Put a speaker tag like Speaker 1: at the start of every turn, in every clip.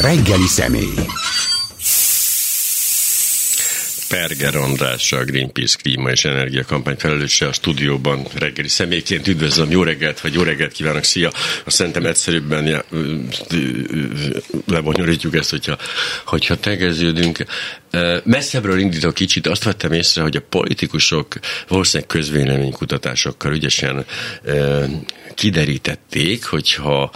Speaker 1: Reggeli személy.
Speaker 2: Perger András, a Greenpeace klíma és energiakampány felelőse a stúdióban reggeli személyként. Üdvözlöm, jó reggelt, vagy jó reggelt kívánok, szia! Azt szerintem egyszerűbben lebonyolítjuk ezt, hogyha, hogyha tegeződünk. Messzebbről indítok kicsit, azt vettem észre, hogy a politikusok valószínűleg közvéleménykutatásokkal ügyesen kiderítették, hogyha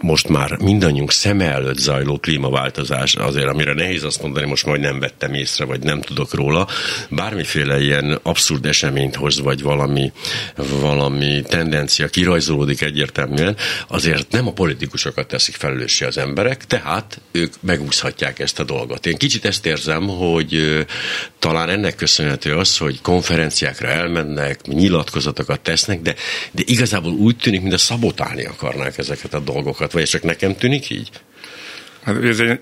Speaker 2: most már mindannyiunk szeme előtt zajló klímaváltozás, azért amire nehéz azt mondani, most majd nem vettem észre, vagy nem tudok róla, bármiféle ilyen abszurd eseményt hoz, vagy valami, valami tendencia kirajzolódik egyértelműen, azért nem a politikusokat teszik felelőssé az emberek, tehát ők megúszhatják ezt a dolgot. Én kicsit ezt érzem, hogy talán ennek köszönhető az, hogy konferenciákra elmennek, nyilatkozatokat tesznek, de, de igazából úgy tűnik, mintha szabotálni akarnák ezeket a dolgokat dolgokat, vagy csak nekem tűnik így?
Speaker 3: Hát ez egy,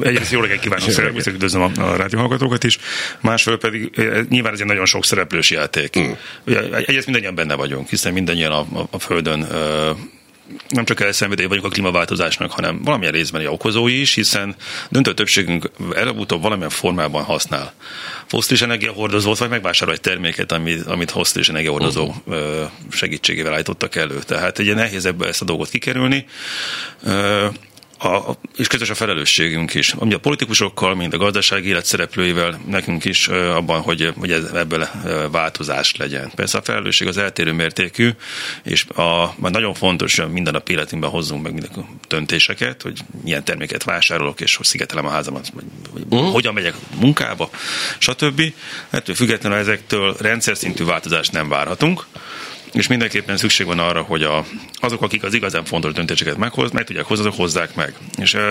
Speaker 3: egyrészt jó reggelt kívánok, szeretnék üdvözlöm a, a rádióhallgatókat is, másfél pedig eh, nyilván ez egy nagyon sok szereplős játék. Mm. Egyrészt mindannyian benne vagyunk, hiszen mindannyian a, a, a Földön nem csak elszenvedői vagyunk a klímaváltozásnak, hanem valamilyen részben a okozói is, hiszen döntő többségünk előbb-utóbb valamilyen formában használ fosztilis energiahordozót, vagy megvásárol egy terméket, amit, amit fosztilis energiahordozó segítségével állítottak elő. Tehát ugye nehéz ebből ezt a dolgot kikerülni a, és közös a felelősségünk is. Ami a politikusokkal, mind a gazdasági élet szereplőivel, nekünk is abban, hogy, hogy ez, ebből változás legyen. Persze a felelősség az eltérő mértékű, és a, a nagyon fontos, hogy minden nap életünkben hozzunk meg minden döntéseket, hogy milyen terméket vásárolok, és hogy szigetelem a házamat, vagy, vagy uh-huh. hogyan megyek munkába, stb. Ettől függetlenül ezektől rendszer szintű változást nem várhatunk és mindenképpen szükség van arra, hogy a, azok, akik az igazán fontos döntéseket meghoz, meg tudják hozni, azok hozzák meg. És uh,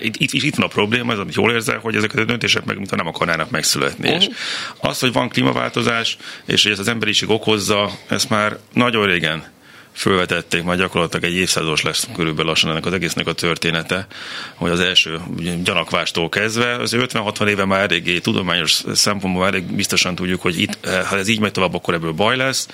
Speaker 3: itt, itt, itt van a probléma, ez, amit jól érzel, hogy ezeket a döntések meg mintha nem akarnának megszületni. Uh-huh. És az, hogy van klímaváltozás, és hogy ez az emberiség okozza, ezt már nagyon régen fölvetették, majd gyakorlatilag egy évszázados lesz körülbelül lassan ennek az egésznek a története, hogy az első gyanakvástól kezdve, az 50-60 éve már eléggé tudományos szempontból már elég biztosan tudjuk, hogy itt, ha ez így megy tovább, akkor ebből baj lesz,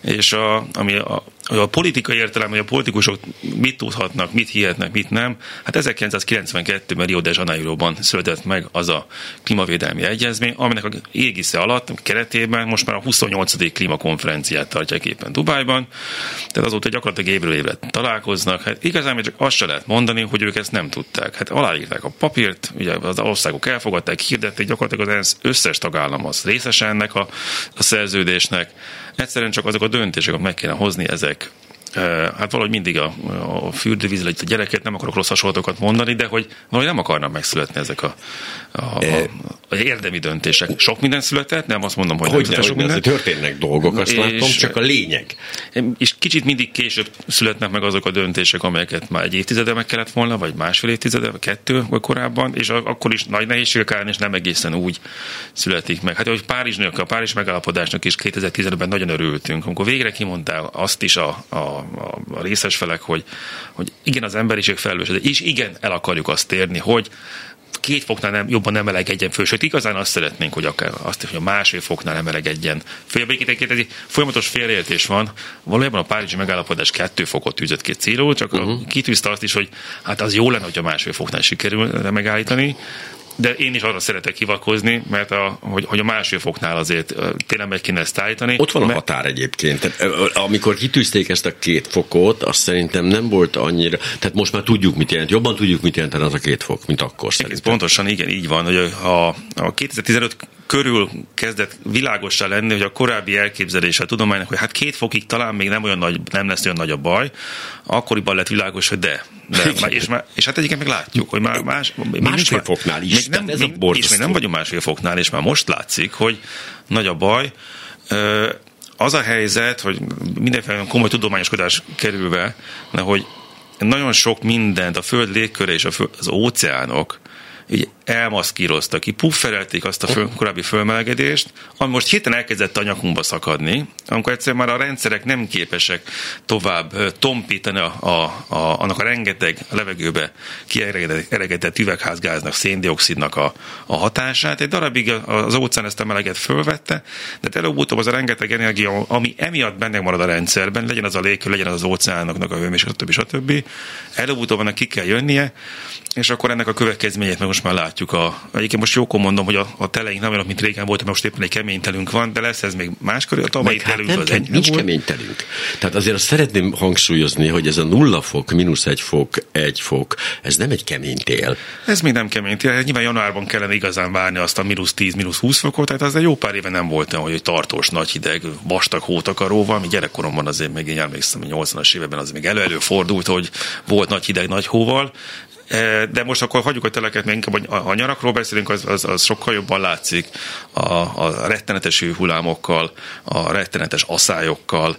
Speaker 3: és a, ami a, a politikai értelem, hogy a politikusok mit tudhatnak, mit hihetnek, mit nem. Hát 1992-ben Rio de Janeiroban született meg az a klímavédelmi egyezmény, aminek a égisze alatt, keretében most már a 28. klímakonferenciát tartják éppen Dubájban. Tehát azóta gyakorlatilag évről évre találkoznak. Hát igazán csak azt se lehet mondani, hogy ők ezt nem tudták. Hát aláírták a papírt, ugye az országok elfogadták, hirdették, gyakorlatilag az ENSZ összes tagállam az részese ennek a, a szerződésnek. Egyszerűen csak azok a döntések, meg kéne hozni, ezek hát valahogy mindig a, a fürdővíz, a gyereket, nem akarok rossz hasonlatokat mondani, de hogy valahogy nem akarnak megszületni ezek a, a, a, a érdemi döntések. Sok minden született, nem azt mondom, hogy,
Speaker 2: hogy nem, sok minden. történnek dolgok, azt és, látom, csak a lényeg.
Speaker 3: És kicsit mindig később születnek meg azok a döntések, amelyeket már egy évtizede meg kellett volna, vagy másfél évtizede, vagy kettő vagy korábban, és akkor is nagy nehézségek árán, és nem egészen úgy születik meg. Hát, hogy Párizsnak, a Párizs megállapodásnak is 2015-ben nagyon örültünk, amikor végre kimondtál azt is a, a a, a részes felek, hogy, hogy igen, az emberiség felelős, és igen, el akarjuk azt érni, hogy két foknál nem, jobban nem melegedjen föl, sőt igazán azt szeretnénk, hogy akár azt, hogy a másfél foknál nem melegedjen föl. egy folyamatos félreértés van. Valójában a Párizsi megállapodás kettő fokot tűzött ki célul, csak uh-huh. kitűzte azt is, hogy hát az jó lenne, hogy a másfél foknál sikerül megállítani de én is arra szeretek hivatkozni, mert a, hogy, hogy a másfél foknál azért tényleg meg kéne ezt állítani.
Speaker 2: Ott van a mert... határ egyébként. Tehát, amikor kitűzték ezt a két fokot, azt szerintem nem volt annyira, tehát most már tudjuk, mit jelent, jobban tudjuk, mit jelent az a két fok, mint akkor szerintem.
Speaker 3: Pontosan, igen, így van, hogy a, a 2015 körül kezdett világosá lenni, hogy a korábbi elképzelése a tudománynak, hogy hát két fokig talán még nem olyan nagy, nem lesz olyan nagy a baj, akkoriban lett világos, hogy de. de és, már, és hát egyiket meg látjuk, hogy már más,
Speaker 2: másfél foknál is.
Speaker 3: Még nem, ez még, a és még nem vagyunk másfél foknál, és már most látszik, hogy nagy a baj. Az a helyzet, hogy mindenféle komoly tudományoskodás kerülve, hogy nagyon sok mindent, a föld légköre és az óceánok, így elmaszkíroztak ki, pufferelték azt a föl, korábbi fölmelegedést, ami most hirtelen elkezdett a nyakunkba szakadni, amikor egyszerűen már a rendszerek nem képesek tovább tompítani a, a, a, annak a rengeteg levegőbe kieregedett üvegházgáznak, széndiokszidnak a, a hatását. Egy darabig az óceán ezt a meleget fölvette, de előbb-utóbb az a rengeteg energia, ami emiatt benne marad a rendszerben, legyen az a légkör, legyen az az óceánoknak a hőmérséklet, stb. stb. Előbb-utóbb annak ki kell jönnie, és akkor ennek a következményét meg most már látjuk. A, egyébként most jókor mondom, hogy a, a teleink nem olyan, mint régen volt, most éppen egy kemény telünk van, de lesz ez még máskor, a tavalyi
Speaker 2: hát telünk nem, az egy Nincs volt. kemény telünk. Tehát azért azt szeretném hangsúlyozni, hogy ez a nulla fok, mínusz egy fok, egy fok, ez nem egy kemény tél.
Speaker 3: Ez még nem kemény tél. Nyilván januárban kellene igazán várni azt a mínusz 10, mínusz 20 fokot, tehát az egy jó pár éve nem volt olyan, hogy tartós, nagy hideg, vastag hótakaróval, mi gyerekkoromban azért még én emlékszem, hogy 80-as években az még elő-elő fordult, hogy volt nagy hideg, nagy hóval, de most akkor hagyjuk a teleket, mert inkább a nyarakról beszélünk, az, az, az sokkal jobban látszik a, a rettenetes hullámokkal, a rettenetes aszályokkal,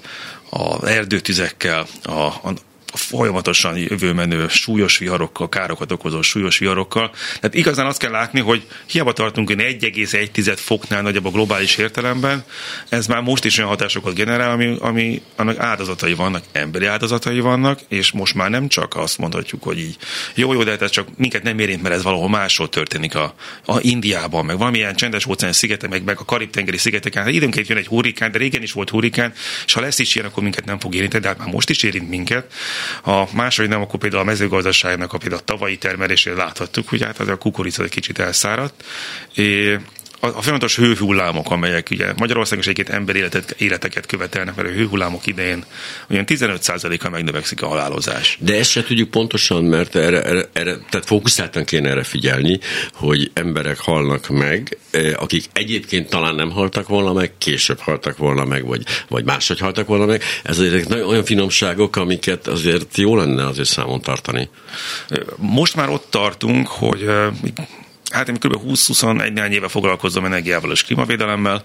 Speaker 3: az erdőtüzekkel, a, a folyamatosan jövőmenő súlyos viharokkal, károkat okozó súlyos viharokkal. Tehát igazán azt kell látni, hogy hiába tartunk hogy 1,1 foknál nagyobb a globális értelemben, ez már most is olyan hatásokat generál, ami, ami annak áldozatai vannak, emberi áldozatai vannak, és most már nem csak azt mondhatjuk, hogy így jó, jó, de hát ez csak minket nem érint, mert ez valahol máshol történik a, a Indiában, meg valamilyen csendes óceán szigetek, meg, meg a Karib-tengeri szigeteken. Hát időnként jön egy hurrikán, de régen is volt hurrikán, és ha lesz is ilyen, akkor minket nem fog érinteni, de hát már most is érint minket. A második nem, akkor például a mezőgazdaságnak a például a tavalyi termelését láthattuk, hogy hát az a kukorica egy kicsit elszáradt. É, a, a folyamatos hőhullámok, amelyek ugye Magyarországon is egyébként ember életet, életeket követelnek, mert a hőhullámok idején olyan 15%-kal megnövekszik a halálozás.
Speaker 2: De ezt se tudjuk pontosan, mert erre, erre, erre tehát fókuszáltan kéne erre figyelni, hogy emberek halnak meg, eh, akik egyébként talán nem haltak volna meg, később haltak volna meg, vagy, vagy máshogy haltak volna meg. Ez azért olyan finomságok, amiket azért jó lenne azért számon tartani.
Speaker 3: Most már ott tartunk, hogy eh, hát én kb. 20-21 néhány éve foglalkozom energiával és klímavédelemmel.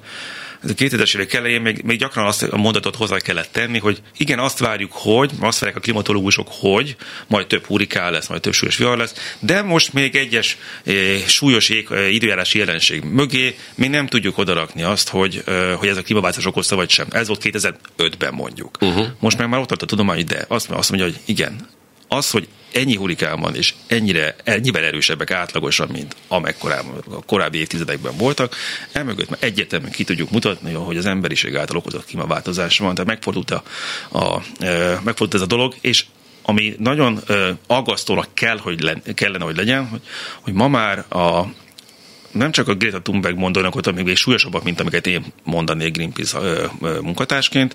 Speaker 3: Ez a 2000-es évek elején még, még gyakran azt a mondatot hozzá kellett tenni, hogy igen, azt várjuk, hogy, azt várják a klimatológusok, hogy majd több hurikán lesz, majd több súlyos vihar lesz, de most még egyes e, súlyos ég, e, időjárási jelenség mögé még nem tudjuk odarakni azt, hogy, e, hogy ez a klímaváltozás okozta vagy sem. Ez volt 2005-ben mondjuk. Uh-huh. Most meg már ott tart a tudomány, de azt, azt mondja, hogy igen, az, hogy ennyi hurikán van, és ennyire, ennyivel erősebbek átlagosan, mint amekkorában a korábbi évtizedekben voltak, emögött már egyértelműen ki tudjuk mutatni, hogy az emberiség által okozott klímaváltozás van, tehát megfordult, a, a, e, megfordult ez a dolog, és ami nagyon e, aggasztónak kell, hogy len, kellene, hogy legyen, hogy, hogy ma már a, nem csak a Greta Thunberg mondanak amik még súlyosabbak, mint amiket én mondanék Greenpeace munkatársként,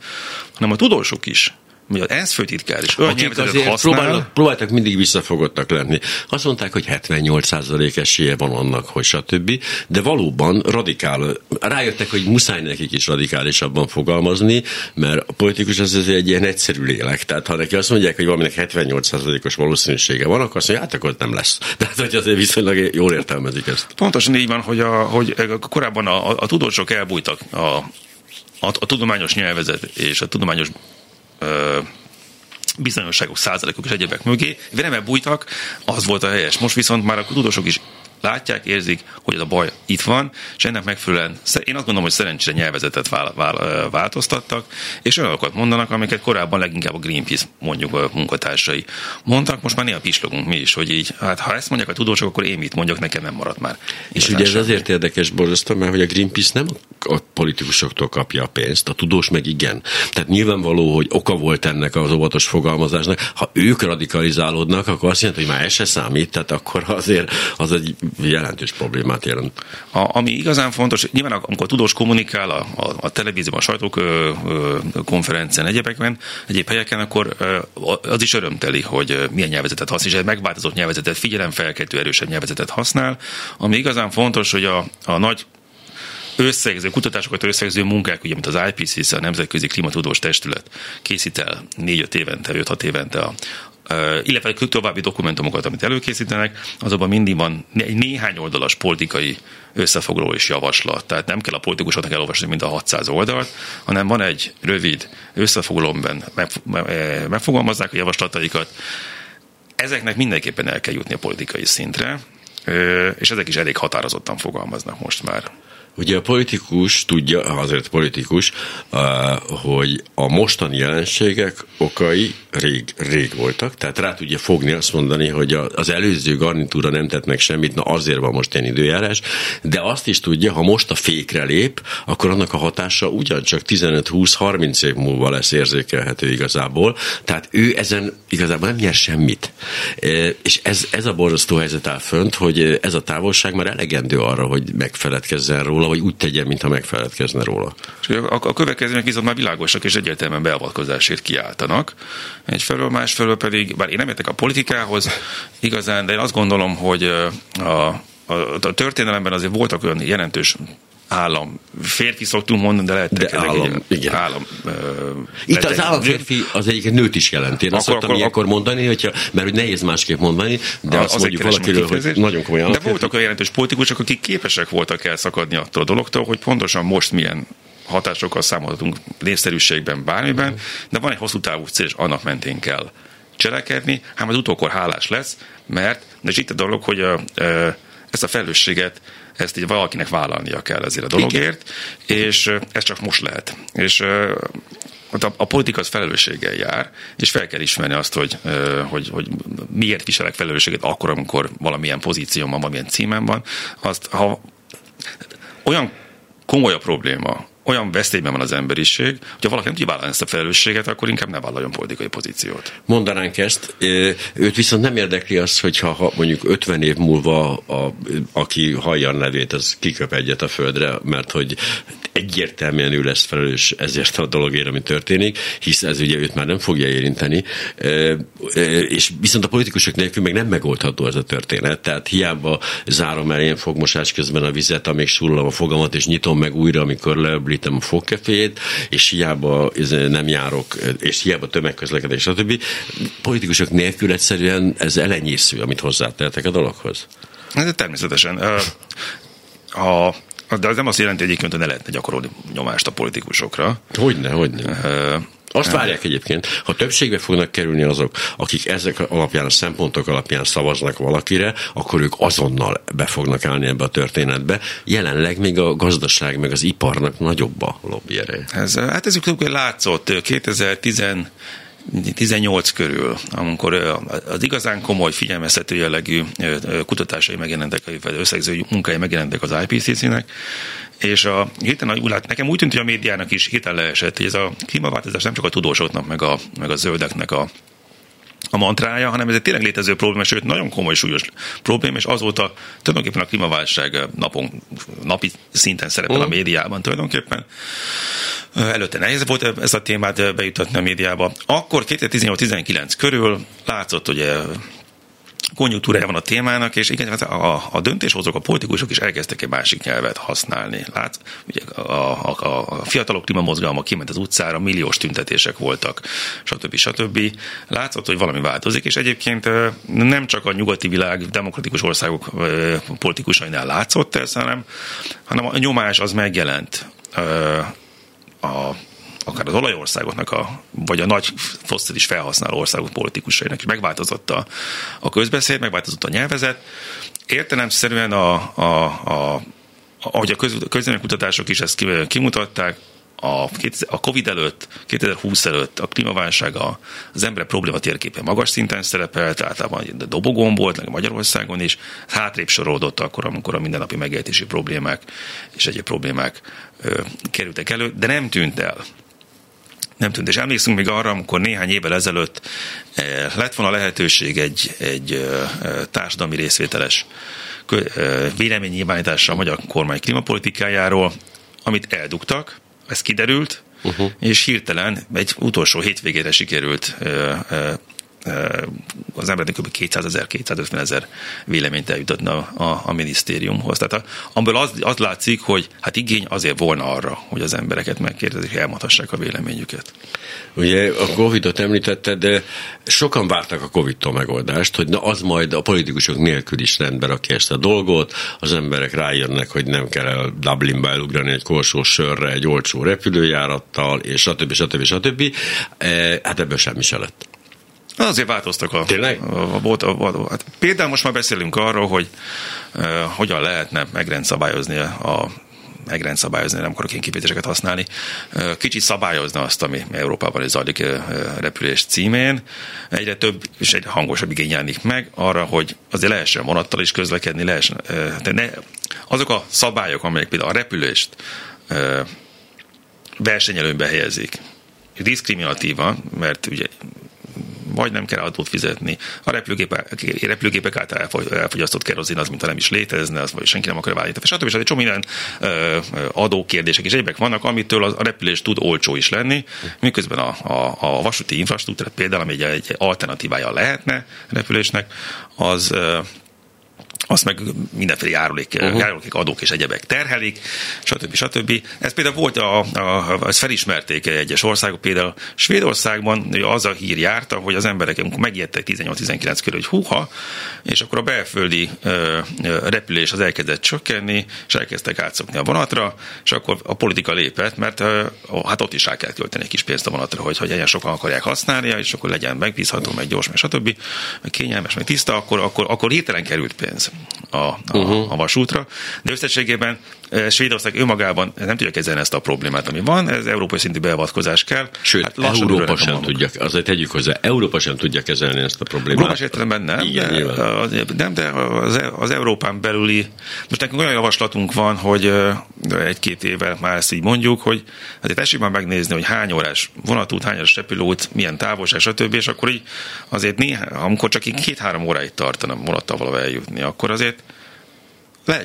Speaker 3: hanem a tudósok is vagy az ENSZ főtitkár is olyan Akik azért használ.
Speaker 2: Próbálnak, próbáltak mindig visszafogottak lenni. Azt mondták, hogy 78% esélye van annak, hogy stb. De valóban radikál, rájöttek, hogy muszáj nekik is radikálisabban fogalmazni, mert a politikus az egy ilyen egyszerű lélek. Tehát ha neki azt mondják, hogy valaminek 78%-os valószínűsége van, akkor azt mondja, hát akkor nem lesz. Tehát, hogy azért viszonylag jól értelmezik ezt.
Speaker 3: Pontosan így van, hogy, a, hogy korábban a, a, a tudósok elbújtak a, a, a tudományos nyelvezet és a tudományos bizonyosságok, százalékok és egyebek mögé, velem bújtak, az volt a helyes. Most viszont már a tudósok is látják, érzik, hogy ez a baj itt van, és ennek megfelelően én azt gondolom, hogy szerencsére nyelvezetet vál, vál, változtattak, és olyanokat mondanak, amiket korábban leginkább a Greenpeace mondjuk a munkatársai mondtak, most már néha pislogunk mi is, hogy így, hát ha ezt mondják a tudósok, akkor én mit mondjak, nekem nem maradt már.
Speaker 2: És ugye ez azért érdekes, borzasztó, mert hogy a Greenpeace nem a politikusoktól kapja a pénzt, a tudós meg igen. Tehát nyilvánvaló, hogy oka volt ennek az óvatos fogalmazásnak. Ha ők radikalizálódnak, akkor azt jelenti, hogy már ez se számít, tehát akkor azért az egy jelentős problémát jelent.
Speaker 3: A, ami igazán fontos, nyilván amikor tudós kommunikál a, a, a televízióban, a sajtókonferencián, egyébekben, egyéb helyeken, akkor az is örömteli, hogy milyen nyelvezetet használ, és egy megváltozott nyelvezetet, figyelemfelkeltő erősebb nyelvezetet használ. Ami igazán fontos, hogy a, a nagy összegző, kutatásokat összegző munkák, ugye, mint az IPCC, a Nemzetközi Klimatudós Testület készít el 4-5 évente, 5-6 évente a, illetve további dokumentumokat, amit előkészítenek, azonban mindig van egy néhány oldalas politikai összefoglaló és javaslat. Tehát nem kell a politikusoknak elolvasni mind a 600 oldalt, hanem van egy rövid összefoglalóban megfogalmazzák a javaslataikat. Ezeknek mindenképpen el kell jutni a politikai szintre, és ezek is elég határozottan fogalmaznak most már.
Speaker 2: Ugye a politikus tudja, azért politikus, hogy a mostani jelenségek okai rég, rég voltak, tehát rá tudja fogni azt mondani, hogy az előző garnitúra nem tett meg semmit, na azért van most ilyen időjárás, de azt is tudja, ha most a fékre lép, akkor annak a hatása ugyancsak 15-20-30 év múlva lesz érzékelhető igazából, tehát ő ezen igazából nem nyer semmit. És ez, ez a borzasztó helyzet áll fönt, hogy ez a távolság már elegendő arra, hogy megfeledkezzen róla, vagy úgy tegyen, mintha megfeledkezne róla.
Speaker 3: És a, a következőnek viszont már világosak és egyértelműen beavatkozásért kiáltanak. Egyfelől, másfelől pedig, bár én nem értek a politikához igazán, de én azt gondolom, hogy a, a, a történelemben azért voltak olyan jelentős állam. Férfi szoktunk mondani, de lehet
Speaker 2: de állam, egy, igen. állam. Uh, Itt az állam férfi az egyik nőt is jelenti. Én akkor, azt szoktam akkor, akkor mondani, hogyha, mert hogy nehéz másképp mondani, de az azt mondjuk valakiről, hogy nagyon komolyan.
Speaker 3: De voltak olyan jelentős politikusok, akik képesek voltak elszakadni attól a dologtól, hogy pontosan most milyen hatásokkal számolhatunk népszerűségben, bármiben, de van egy hosszú távú cél, és annak mentén kell cselekedni, hát az utókor hálás lesz, mert, és itt a dolog, hogy a, a, ezt a felelősséget ezt így valakinek vállalnia kell ezért a dologért, Igen. és ez csak most lehet. És a, a politika az felelősséggel jár, és fel kell ismerni azt, hogy, hogy, hogy miért viselek felelősséget akkor, amikor valamilyen pozícióban, valamilyen címen van. Azt, ha olyan komoly a probléma, olyan veszélyben van az emberiség, hogyha valaki nem kivállalja ezt a felelősséget, akkor inkább ne vállaljon politikai pozíciót.
Speaker 2: Mondanánk ezt, őt viszont nem érdekli az, hogyha ha mondjuk 50 év múlva a, aki hallja a nevét, az kiköp egyet a földre, mert hogy egyértelműen ő lesz felelős ezért a dologért, ami történik, hisz ez ugye őt már nem fogja érinteni, és viszont a politikusok nélkül meg nem megoldható ez a történet, tehát hiába zárom el ilyen fogmosás közben a vizet, amíg súrolom a fogamat, és nyitom meg újra, amikor leöblítem a fogkefét, és hiába nem járok, és hiába tömegközlekedés, stb. Politikusok nélkül egyszerűen ez elenyésző, amit hozzátehetek a dologhoz.
Speaker 3: Ez természetesen. A de az nem azt jelenti egyébként, hogy ne lehetne gyakorolni nyomást a politikusokra.
Speaker 2: Hogyne, hogyne. Azt várják egyébként, ha többségbe fognak kerülni azok, akik ezek alapján, a szempontok alapján szavaznak valakire, akkor ők azonnal be fognak állni ebbe a történetbe. Jelenleg még a gazdaság, meg az iparnak nagyobb a lobby ereje.
Speaker 3: Ez, hát ez látszott 2010 18 körül, amikor az igazán komoly figyelmeztető jellegű kutatásai megjelentek, vagy összegző munkái megjelentek az IPCC-nek, és a héten úgy lát, nekem úgy tűnt, hogy a médiának is héten leesett, hogy ez a klímaváltozás nem csak a tudósoknak, meg a, meg a zöldeknek a a mantrája, hanem ez egy tényleg létező probléma, sőt nagyon komoly súlyos probléma, és azóta tulajdonképpen a klímaválság napon, napi szinten szerepel uh. a médiában tulajdonképpen. Előtte nehéz volt ez a témát bejutatni a médiába. Akkor 2018-19 körül látszott, hogy konjunktúrája van a témának, és igen, hát a, a döntéshozók, a politikusok is elkezdtek egy másik nyelvet használni. Lát, ugye a, a, a fiatalok klímamozgalma kiment az utcára, milliós tüntetések voltak, stb. stb. Látszott, hogy valami változik, és egyébként nem csak a nyugati világ, demokratikus országok politikusainál látszott ez, hanem, hanem a nyomás az megjelent a akár az olajországoknak, a, vagy a nagy fosszilis felhasználó országok politikusainak is megváltozott a, a közbeszéd, megváltozott a nyelvezet. Értelemszerűen a, a, a ahogy a köz, kutatások is ezt kimutatták, a, a Covid előtt, 2020 előtt a klímaválság az ember probléma térképe magas szinten szerepelt, általában a dobogón volt, meg Magyarországon is, hátrébb sorodott akkor, amikor a mindennapi megéltési problémák és egyéb problémák ö, kerültek elő, de nem tűnt el nem tűnt. És emlékszünk még arra, amikor néhány évvel ezelőtt eh, lett volna lehetőség egy, egy eh, társadalmi részvételes eh, véleménynyilvánításra a magyar kormány klímapolitikájáról, amit eldugtak, ez kiderült, uh-huh. és hirtelen egy utolsó hétvégére sikerült az embernek kb. 200 ezer, 250 ezer véleményt eljutatni a, a, minisztériumhoz. Tehát a, amiből az, az látszik, hogy hát igény azért volna arra, hogy az embereket megkérdezik, elmondhassák a véleményüket.
Speaker 2: Ugye a Covid-ot említette, de sokan vártak a Covid-tól megoldást, hogy na az majd a politikusok nélkül is rendbe rakja ezt a dolgot, az emberek rájönnek, hogy nem kell el Dublinba elugrani egy korsó sörre, egy olcsó repülőjárattal, és stb. stb. stb. stb. E, hát ebből semmi se lett.
Speaker 3: Azért változtak a...
Speaker 2: Tényleg?
Speaker 3: A, a, a, a, a, hát például most már beszélünk arról, hogy uh, hogyan lehetne megrendszabályozni a megrend szabályozni, nem akarok én kifejezéseket használni, kicsit szabályozni azt, ami Európában is zajlik repülés címén. Egyre több és egyre hangosabb igény jelenik meg arra, hogy azért lehessen vonattal is közlekedni, lehessen, de ne, azok a szabályok, amelyek például a repülést versenyelőnbe helyezik, diszkriminatívan, mert ugye vagy nem kell adót fizetni. A repülőgépek, repülőgépek által elfogyasztott kerozin az, mintha nem is létezne, az vagy senki nem akar válni. Stb. Egy csomó minden adókérdések és egyébek vannak, amitől a repülés tud olcsó is lenni, miközben a, a, a vasúti infrastruktúra például, ami egy, egy alternatívája lehetne repülésnek, az azt meg mindenféle járulék, uh-huh. járulék adók és egyebek terhelik, stb. stb. Ez például volt, a, a, ezt felismerték egyes országok, például Svédországban az a hír járta, hogy az emberek megijedtek 18-19 körül, hogy húha, és akkor a belföldi ö, repülés az elkezdett csökkenni, és elkezdtek átszokni a vonatra, és akkor a politika lépett, mert ö, hát ott is rá kell költeni egy kis pénzt a vonatra, hogy, hogy ilyen sokan akarják használni, és akkor legyen megbízható, meg gyors, meg stb., meg kényelmes, meg tiszta, akkor, akkor, akkor hirtelen került pénz a, a, uh-huh. a vasútra, de összességében Svédország önmagában nem tudja kezelni ezt a problémát, ami van, ez európai szintű beavatkozás kell.
Speaker 2: Sőt, hát Európa sem tudja, azért tegyük hozzá, Európa sem tudja kezelni ezt a problémát.
Speaker 3: Globális értelemben nem, Igen, de, nem, de az, e- az Európán belüli, most nekünk olyan javaslatunk van, hogy egy-két éve már ezt így mondjuk, hogy azért tessék már megnézni, hogy hány órás vonatút, hány órás repülőút, milyen távolság, stb. És akkor így azért néha, amikor csak így két-három óráig tartana vonattal valahol eljutni, akkor azért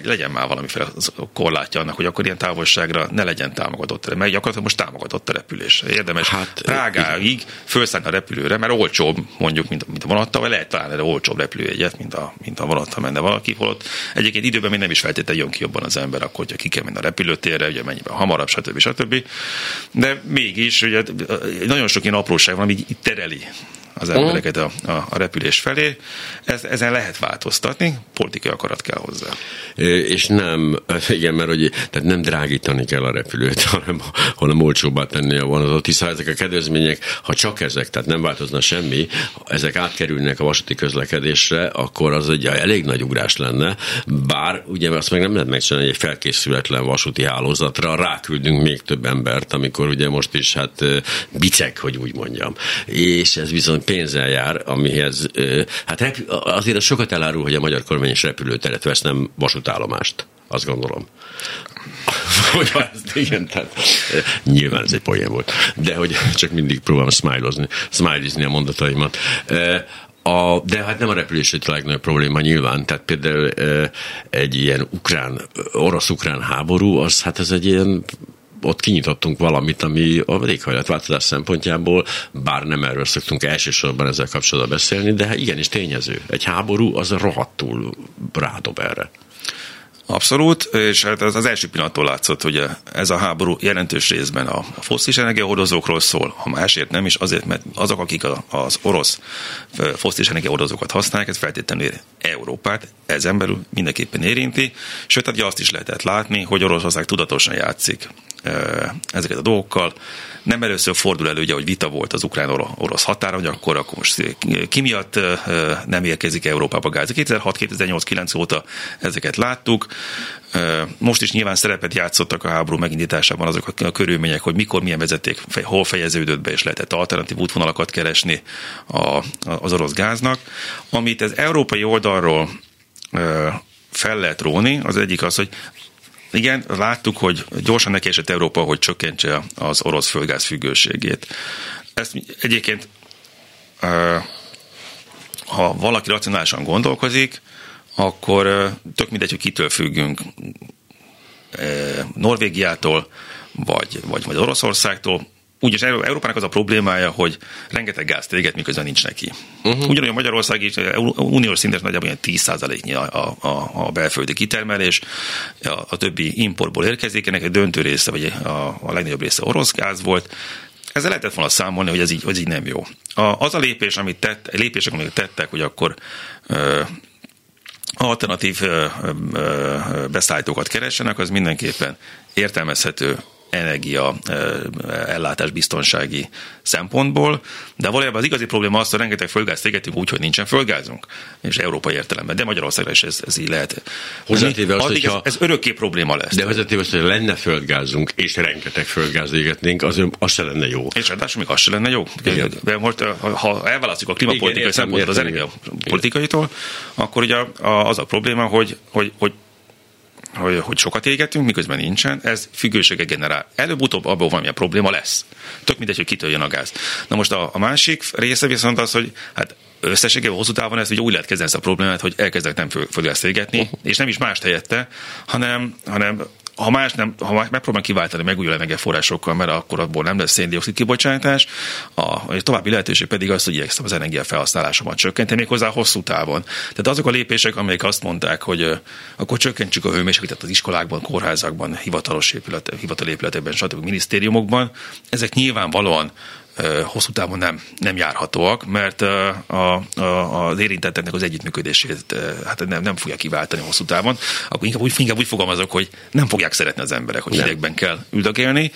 Speaker 3: legyen már valamiféle korlátja annak, hogy akkor ilyen távolságra ne legyen támogatott, mert gyakorlatilag most támogatott a repülés. Érdemes hát, Prágáig felszállni a repülőre, mert olcsóbb mondjuk, mint, mint a vonattal, vagy lehet talán erre olcsóbb repülőjegyet, mint a, mint a vonattal menne valaki, holott egyébként időben még nem is feltétlenül jön ki jobban az ember, akkor, hogyha ki kell menni a repülőtérre, ugye mennyiben hamarabb, stb. stb. De mégis, ugye nagyon sok ilyen apróság van, ami így tereli az embereket a, a, a repülés felé. Ez, ezen lehet változtatni, politikai akarat kell hozzá.
Speaker 2: És nem, igen, mert hogy tehát nem drágítani kell a repülőt, hanem, hanem olcsóbbá tenni a vonatot, hiszen ezek a kedvezmények, ha csak ezek, tehát nem változna semmi, ezek átkerülnek a vasúti közlekedésre, akkor az egy elég nagy ugrás lenne, bár ugye azt meg nem lehet megcsinálni egy felkészületlen vasúti hálózatra, ráküldünk még több embert, amikor ugye most is hát bicek, hogy úgy mondjam. És ez viszont pénzzel jár, amihez, hát azért az sokat elárul, hogy a magyar kormány is repülőteret vesz, nem vasútállomást, azt gondolom. hogy ezt, igen, tehát nyilván ez egy poén volt. De hogy csak mindig próbálom smileozni, a mondataimat. A, de hát nem a repülés a legnagyobb probléma nyilván, tehát például egy ilyen ukrán, orosz-ukrán háború, az hát ez egy ilyen ott kinyitottunk valamit, ami a léghajlatváltozás szempontjából, bár nem erről szoktunk elsősorban ezzel kapcsolatban beszélni, de hát igenis tényező. Egy háború az rohadtul rádob erre.
Speaker 3: Abszolút, és hát az, első pillanattól látszott, hogy ez a háború jelentős részben a, fosszilis energiahordozókról szól, ha másért nem is, azért, mert azok, akik az orosz fosszilis energiahordozókat használják, ez feltétlenül Európát, ezen belül mindenképpen érinti, sőt, hát azt is lehetett látni, hogy Oroszország tudatosan játszik ezeket a dolgokkal. Nem először fordul elő, ugye, hogy vita volt az ukrán-orosz határa, hogy akkor, akkor most ki miatt nem érkezik Európába gáz. 2006-2008-9 óta ezeket láttuk. Most is nyilván szerepet játszottak a háború megindításában azok a körülmények, hogy mikor milyen vezeték, hol fejeződött be, és lehetett alternatív útvonalakat keresni az orosz gáznak. Amit az európai oldalról fel lehet róni, az egyik az, hogy igen, láttuk, hogy gyorsan nekiesett Európa, hogy csökkentse az orosz földgáz függőségét. Ezt egyébként, ha valaki racionálisan gondolkozik, akkor tök mindegy, hogy kitől függünk, Norvégiától, vagy, vagy, vagy Oroszországtól, Úgyis Európának az a problémája, hogy rengeteg gázt éget, miközben nincs neki. Uh-huh. Ugyanolyan Magyarország is uniós szinten nagyjából ilyen 10%-nyi a, a, a belföldi kitermelés, a, a többi importból érkezik, ennek egy döntő része, vagy a, a legnagyobb része orosz gáz volt. Ezzel lehetett volna számolni, hogy ez így, hogy így nem jó. A, az a lépés, amit tett, lépések, amit tettek, hogy akkor ö, alternatív beszállítókat keressenek, az mindenképpen értelmezhető energia ellátás biztonsági szempontból, de valójában az igazi probléma az, hogy rengeteg földgázt égetünk úgy, hogy nincsen földgázunk, és európai értelemben, de Magyarországra is ez, ez így lehet.
Speaker 2: Hozzátéve azt, hogyha,
Speaker 3: ez, ez örökké probléma lesz.
Speaker 2: De hozzátéve azt, hogy lenne földgázunk, és rengeteg földgáz égetnénk, az, az se lenne jó.
Speaker 3: És ráadásul még az se lenne jó. Igen. De most, ha elválasztjuk a klímapolitikai szempontot az energiapolitikaitól, akkor ugye az a probléma, hogy, hogy, hogy hogy, hogy sokat égetünk, miközben nincsen, ez függőséget generál. Előbb-utóbb abból valamilyen probléma lesz. Tök mindegy, hogy kitöljön a gáz. Na most a, a másik része viszont az, hogy hát összességében hosszú távon ezt ugye úgy lehet kezdeni ezt a problémát, hogy elkezdek nem földgázt égetni, és nem is más helyette, hanem, hanem ha más nem, ha megpróbálom kiváltani megújuló energiaforrásokkal, mert akkor abból nem lesz széndiokszid kibocsátás, a, további lehetőség pedig az, hogy igyekszem az energiafelhasználásomat csökkenteni, méghozzá hosszú távon. Tehát azok a lépések, amelyek azt mondták, hogy uh, akkor csökkentsük a hőmérsékletet az iskolákban, kórházakban, hivatalos épület, hivatalépületekben, stb. minisztériumokban, ezek nyilvánvalóan hosszú távon nem, nem járhatóak, mert a, a, az érintetteknek az együttműködését hát nem, nem fogja kiváltani hosszú távon, akkor inkább úgy, inkább úgy fogalmazok, hogy nem fogják szeretni az emberek, hogy nem. hidegben kell üldögélni.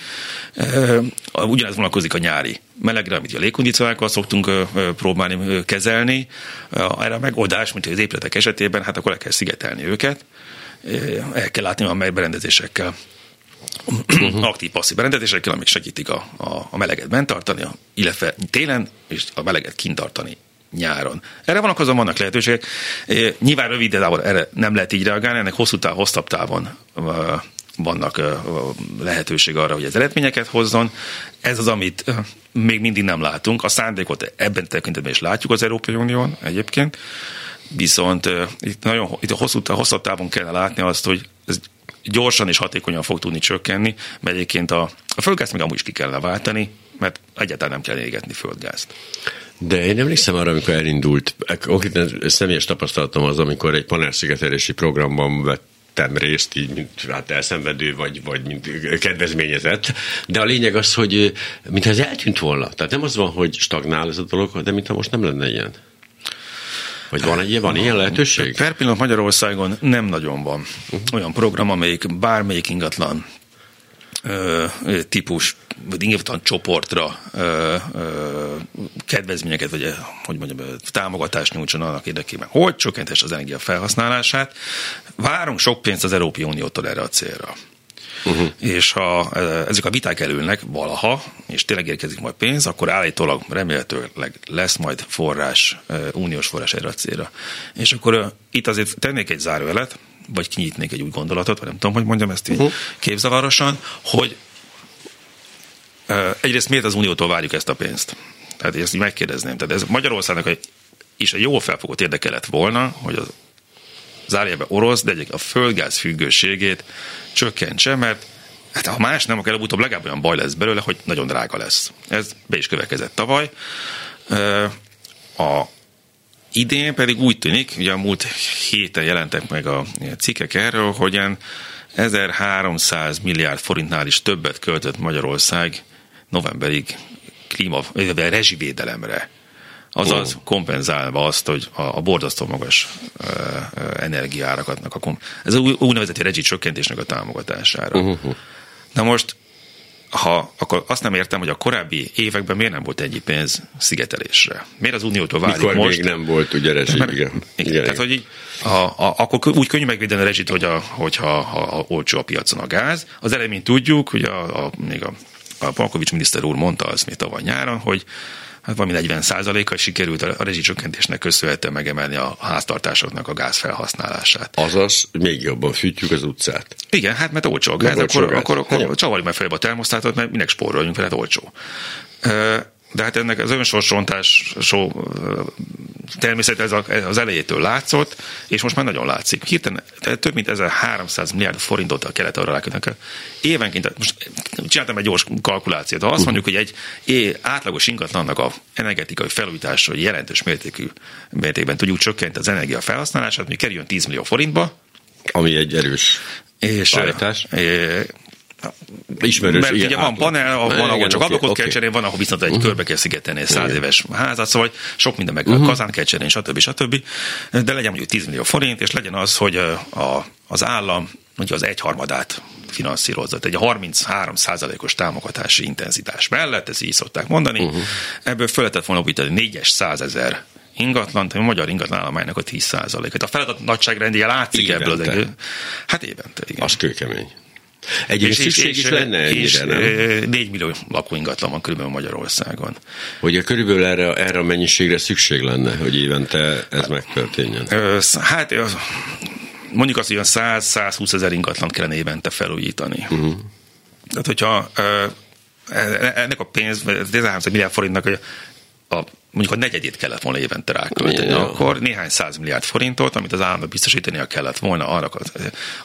Speaker 3: Ugyanez vonatkozik a nyári melegre, amit a légkondicionákkal szoktunk próbálni kezelni. Erre a megoldás, mint az épületek esetében, hát akkor le kell szigetelni őket, el kell látni a berendezésekkel uh-huh. aktív-passzív berendezésekkel, amik segítik a, a, a meleget bent tartani, illetve télen, és a meleget kint tartani nyáron. Erre vannak azon vannak lehetőségek. Nyilván rövid távon erre nem lehet így reagálni, ennek hosszú táv, hosszabb távon vannak lehetőség arra, hogy ez eredményeket hozzon. Ez az, amit még mindig nem látunk. A szándékot ebben tekintetben is látjuk az Európai Unión egyébként, viszont itt nagyon itt a hosszú, hosszabb távon kellene látni azt, hogy ez gyorsan és hatékonyan fog tudni csökkenni, mert egyébként a, a földgázt még amúgy is ki kellene váltani, mert egyáltalán nem kell égetni földgázt.
Speaker 2: De én emlékszem arra, amikor elindult, konkrétan személyes tapasztalatom az, amikor egy panelszigetelési programban vett vettem részt, így mint hát elszenvedő, vagy, vagy mint kedvezményezett. De a lényeg az, hogy mintha ez eltűnt volna. Tehát nem az van, hogy stagnál ez a dolog, de mintha most nem lenne ilyen. Vagy van egy van ilyen lehetőség?
Speaker 3: Per pillanat Magyarországon nem nagyon van uh-huh. olyan program, amelyik bármelyik ingatlan ö, típus, vagy ingatlan csoportra ö, ö, kedvezményeket, vagy hogy mondjam, támogatást nyújtson annak érdekében, hogy csökkentes az energia felhasználását. Várunk sok pénzt az Európai Uniótól erre a célra. Uh-huh. És ha e, ezek a viták elülnek valaha, és tényleg érkezik majd pénz, akkor állítólag remélhetőleg lesz majd forrás, e, uniós forrás erre a célra. És akkor e, itt azért tennék egy zárójelet, vagy kinyitnék egy új gondolatot, vagy nem tudom, hogy mondjam ezt így uh-huh. képzavarosan, hogy egyrészt miért az Uniótól várjuk ezt a pénzt? Tehát ezt így megkérdezném. Tehát ez Magyarországnak is egy jól felfogott érdeke lett volna, hogy az zárjában orosz, de a földgáz függőségét csökkentse, mert hát ha más nem, akkor előbb-utóbb legalább olyan baj lesz belőle, hogy nagyon drága lesz. Ez be is következett tavaly. A idén pedig úgy tűnik, ugye a múlt héten jelentek meg a cikkek erről, hogy ilyen 1300 milliárd forintnál is többet költött Magyarország novemberig klíma, rezsivédelemre. Azaz oh. kompenzálva azt, hogy a, a borzasztó magas uh, energiárakatnak a kom- ez a úgynevezett rezsi csökkentésnek a támogatására. Uh-huh. Na most, ha, akkor azt nem értem, hogy a korábbi években miért nem volt ennyi pénz szigetelésre. Miért az Uniótól válik
Speaker 2: Mikor
Speaker 3: most?
Speaker 2: még nem volt ugye rezsi, igen. igen.
Speaker 3: igen. Tehát, hogy így, a, a, akkor úgy könnyű megvédeni a rezsit, hogy a, hogyha ha, ha olcsó a piacon a gáz. Az eredményt tudjuk, hogy a, a, még a, a Palkovics miniszter úr mondta azt még tavaly nyáron, hogy hát valami 40% kal sikerült a rezsicsökkentésnek köszönhetően megemelni a háztartásoknak a gáz felhasználását.
Speaker 2: Azaz, még jobban fűtjük az utcát.
Speaker 3: Igen, hát mert olcsó a gáz, akkor, akkor, akkor, akkor csavarjuk meg feljebb a termosztátot, mert minek spóroljunk fel, hát olcsó. De hát ennek az önsorsontás természetesen ez az elejétől látszott, és most már nagyon látszik. Hirtelen több mint 1300 milliárd forintot a kelet arra rákötnek. Évenként, most csináltam egy gyors kalkulációt. Ha azt mondjuk, hogy egy é, átlagos ingatlannak a energetikai felújítása jelentős mértékű mértékben tudjuk csökkenteni az energia felhasználását, mi kerüljön 10 millió forintba,
Speaker 2: ami egy erős és.
Speaker 3: Ismerős, Mert igen, ugye van panel, van, ahol igen, csak okay, ablakot okay. kell cserélni, van, ahol viszont egy uh-huh. körbe kell szigetelni egy száz éves házat, szóval sok minden meg uh-huh. kazán kell cserélni, stb. stb. De legyen mondjuk 10 millió forint, és legyen az, hogy a, az állam mondjuk az egyharmadát finanszírozott. Egy 33% os támogatási intenzitás mellett, ez így szokták mondani, uh-huh. ebből föl lehetett volna bújtani 4-es 100 ezer ingatlan, a magyar ingatlan állománynak a 10 et A feladat nagyságrendje látszik évente. ebből. Az, hát évente, igen.
Speaker 2: Az kőkemény. Egyébként szükség is lenne ennyire, és, nem?
Speaker 3: 4 millió lakóingatlan van körülbelül Magyarországon.
Speaker 2: Hogy körülbelül erre, erre a mennyiségre szükség lenne, hogy évente ez megtörténjen?
Speaker 3: Hát mondjuk azt, hogy 100-120 ezer ingatlan kellene évente felújítani. Uh-huh. Tehát, hogyha e, e, ennek a pénz, 13 milliárd forintnak a mondjuk a negyedét kellett volna évente rákölteni, akkor néhány milliárd forintot, amit az államnak biztosítania kellett volna, arra,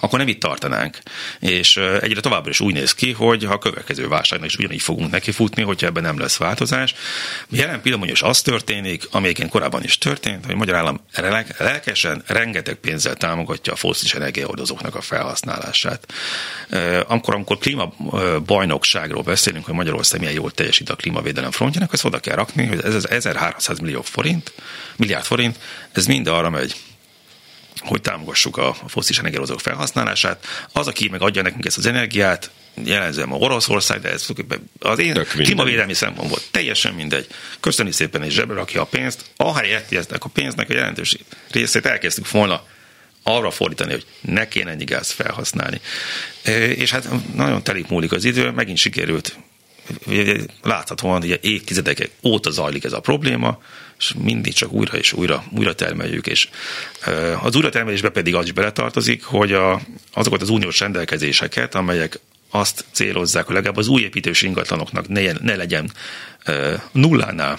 Speaker 3: akkor nem itt tartanánk. És egyre továbbra is úgy néz ki, hogy ha a következő válságnak is ugyanígy fogunk nekifutni, hogyha ebben nem lesz változás. Jelen pillanatban is az történik, amelyiként korábban is történt, hogy a magyar állam lelkesen rengeteg pénzzel támogatja a foszilis energiaordozóknak a felhasználását. Amikor, amikor klímabajnokságról beszélünk, hogy Magyarország milyen jól teljesít a klímavédelem frontjának, ezt oda kell rakni, hogy ez, ez 1300 millió forint, milliárd forint, ez mind arra megy, hogy támogassuk a foszilis energiahozók felhasználását. Az, aki meg adja nekünk ezt az energiát, jelenzem a Oroszország, de ez az én klímavédelmi szempontból teljesen mindegy. Köszönni szépen, és zsebre rakja a pénzt. Ahelyett a pénznek a jelentős részét elkezdtük volna arra fordítani, hogy ne kéne ennyi gáz felhasználni. És hát nagyon telik múlik az idő, megint sikerült láthatóan hogy évtizedek óta zajlik ez a probléma, és mindig csak újra és újra, újra termeljük, és az újratermelésbe pedig az is beletartozik, hogy a, azokat az uniós rendelkezéseket, amelyek azt célozzák, hogy legalább az új építős ingatlanoknak ne, ne legyen nullánál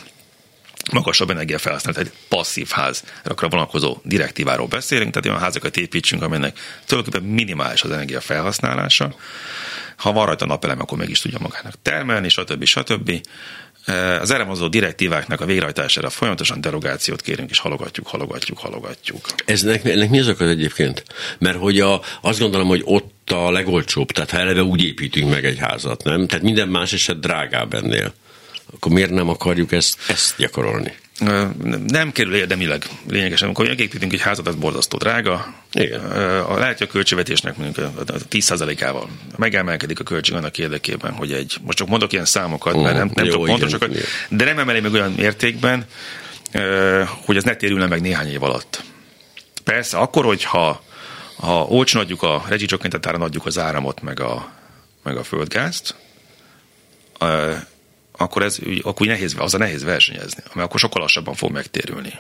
Speaker 3: magasabb energiafelhasználat, egy passzív házra vonatkozó direktíváról beszélünk, tehát olyan házakat építsünk, amelynek tulajdonképpen minimális az energiafelhasználása. Ha van rajta napelem, akkor meg is tudja magának termelni, stb. stb. Az erre vonzó direktíváknak a végrehajtására folyamatosan derogációt kérünk, és halogatjuk, halogatjuk, halogatjuk.
Speaker 2: Eznek, ennek mi az akar egyébként? Mert hogy a, azt gondolom, hogy ott a legolcsóbb, tehát ha eleve úgy építünk meg egy házat, nem? Tehát minden más eset drágább ennél. Akkor miért nem akarjuk ezt, ezt gyakorolni?
Speaker 3: Nem kerül érdemileg lényegesen. Amikor megépítünk egy házat, az borzasztó drága. Igen. A, lehet, hogy a költségvetésnek mondjuk a 10%-ával megemelkedik a költség annak érdekében, hogy egy, most csak mondok ilyen számokat, mert nem, nem tudok pontosokat, de nem emeli meg olyan mértékben, hogy ez ne térülne meg néhány év alatt. Persze, akkor, hogyha ha olcsón adjuk a rezsicsökkentett áron adjuk az áramot, meg a, meg a földgázt, akkor, ez, akkor nehéz, az a nehéz versenyezni, mert akkor sokkal lassabban fog megtérülni.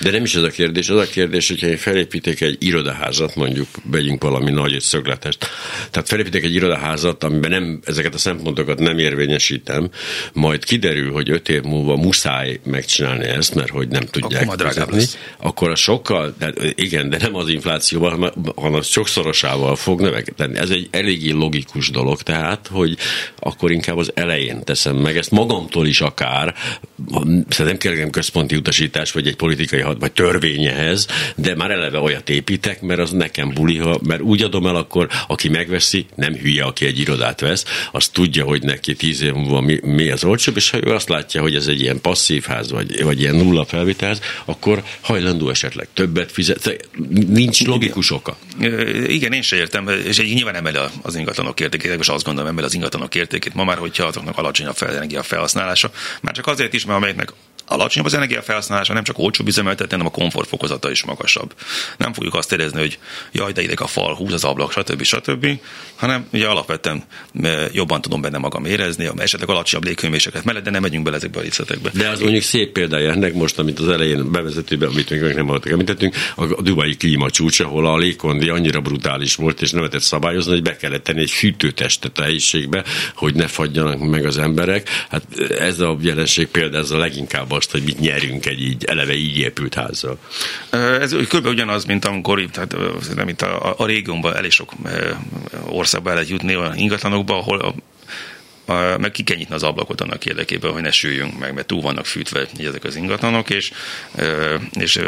Speaker 2: De nem is ez a kérdés. Az a kérdés, hogyha én felépítek egy irodaházat, mondjuk vegyünk valami nagy szögletest. Tehát felépítek egy irodaházat, amiben nem, ezeket a szempontokat nem érvényesítem, majd kiderül, hogy öt év múlva muszáj megcsinálni ezt, mert hogy nem tudják akkor fizetni, akkor a sokkal, de igen, de nem az inflációval, hanem sokszorosával fog növekedni. Ez egy eléggé logikus dolog, tehát, hogy akkor inkább az elején teszem meg ezt magamtól is akár, szerintem kell központi utasítás, vagy egy politikai politikai vagy törvényehez, de már eleve olyat építek, mert az nekem buli, ha, mert úgy adom el, akkor aki megveszi, nem hülye, aki egy irodát vesz, az tudja, hogy neki tíz év múlva mi, mi az olcsóbb, és ha ő azt látja, hogy ez egy ilyen passzív ház, vagy, vagy ilyen nulla felvitelház, akkor hajlandó esetleg többet fizet. Nincs logikus oka.
Speaker 3: Igen, én sem értem, és egy nyilván emeli az ingatlanok értékét, és azt gondolom emeli az ingatlanok értékét ma már, hogyha azoknak alacsonyabb energia felhasználása. Már csak azért is, mert amelyeknek alacsonyabb az energiafelhasználása, nem csak olcsóbb üzemeltetni, hanem a komfortfokozata is magasabb. Nem fogjuk azt érezni, hogy jaj, de ideg a fal, húz az ablak, stb. stb., hanem ugye alapvetően e, jobban tudom benne magam érezni, esetleg alacsonyabb légkönyvéseket mellett, de nem megyünk bele ezekbe a részletekbe.
Speaker 2: De az mondjuk szép példája ennek most, amit az elején bevezetőben, amit még nem hallottak, említettünk, a Dubai klímacsúcs, ahol a légkondi annyira brutális volt, és nem lehetett szabályozni, hogy be kellett tenni egy hűtőtestet a helyiségbe, hogy ne fagyjanak meg az emberek. Hát ez a jelenség például ez a leginkább azt, hogy mit nyerünk egy így, eleve így épült házzal.
Speaker 3: Ez kb. ugyanaz, mint amikor tehát, nem, mint a, a régiónban elég sok országba el lehet jutni olyan ingatlanokba, ahol a meg ki kell nyitni az ablakot annak érdekében, hogy ne süljünk meg, mert túl vannak fűtve ezek az ingatlanok, és, és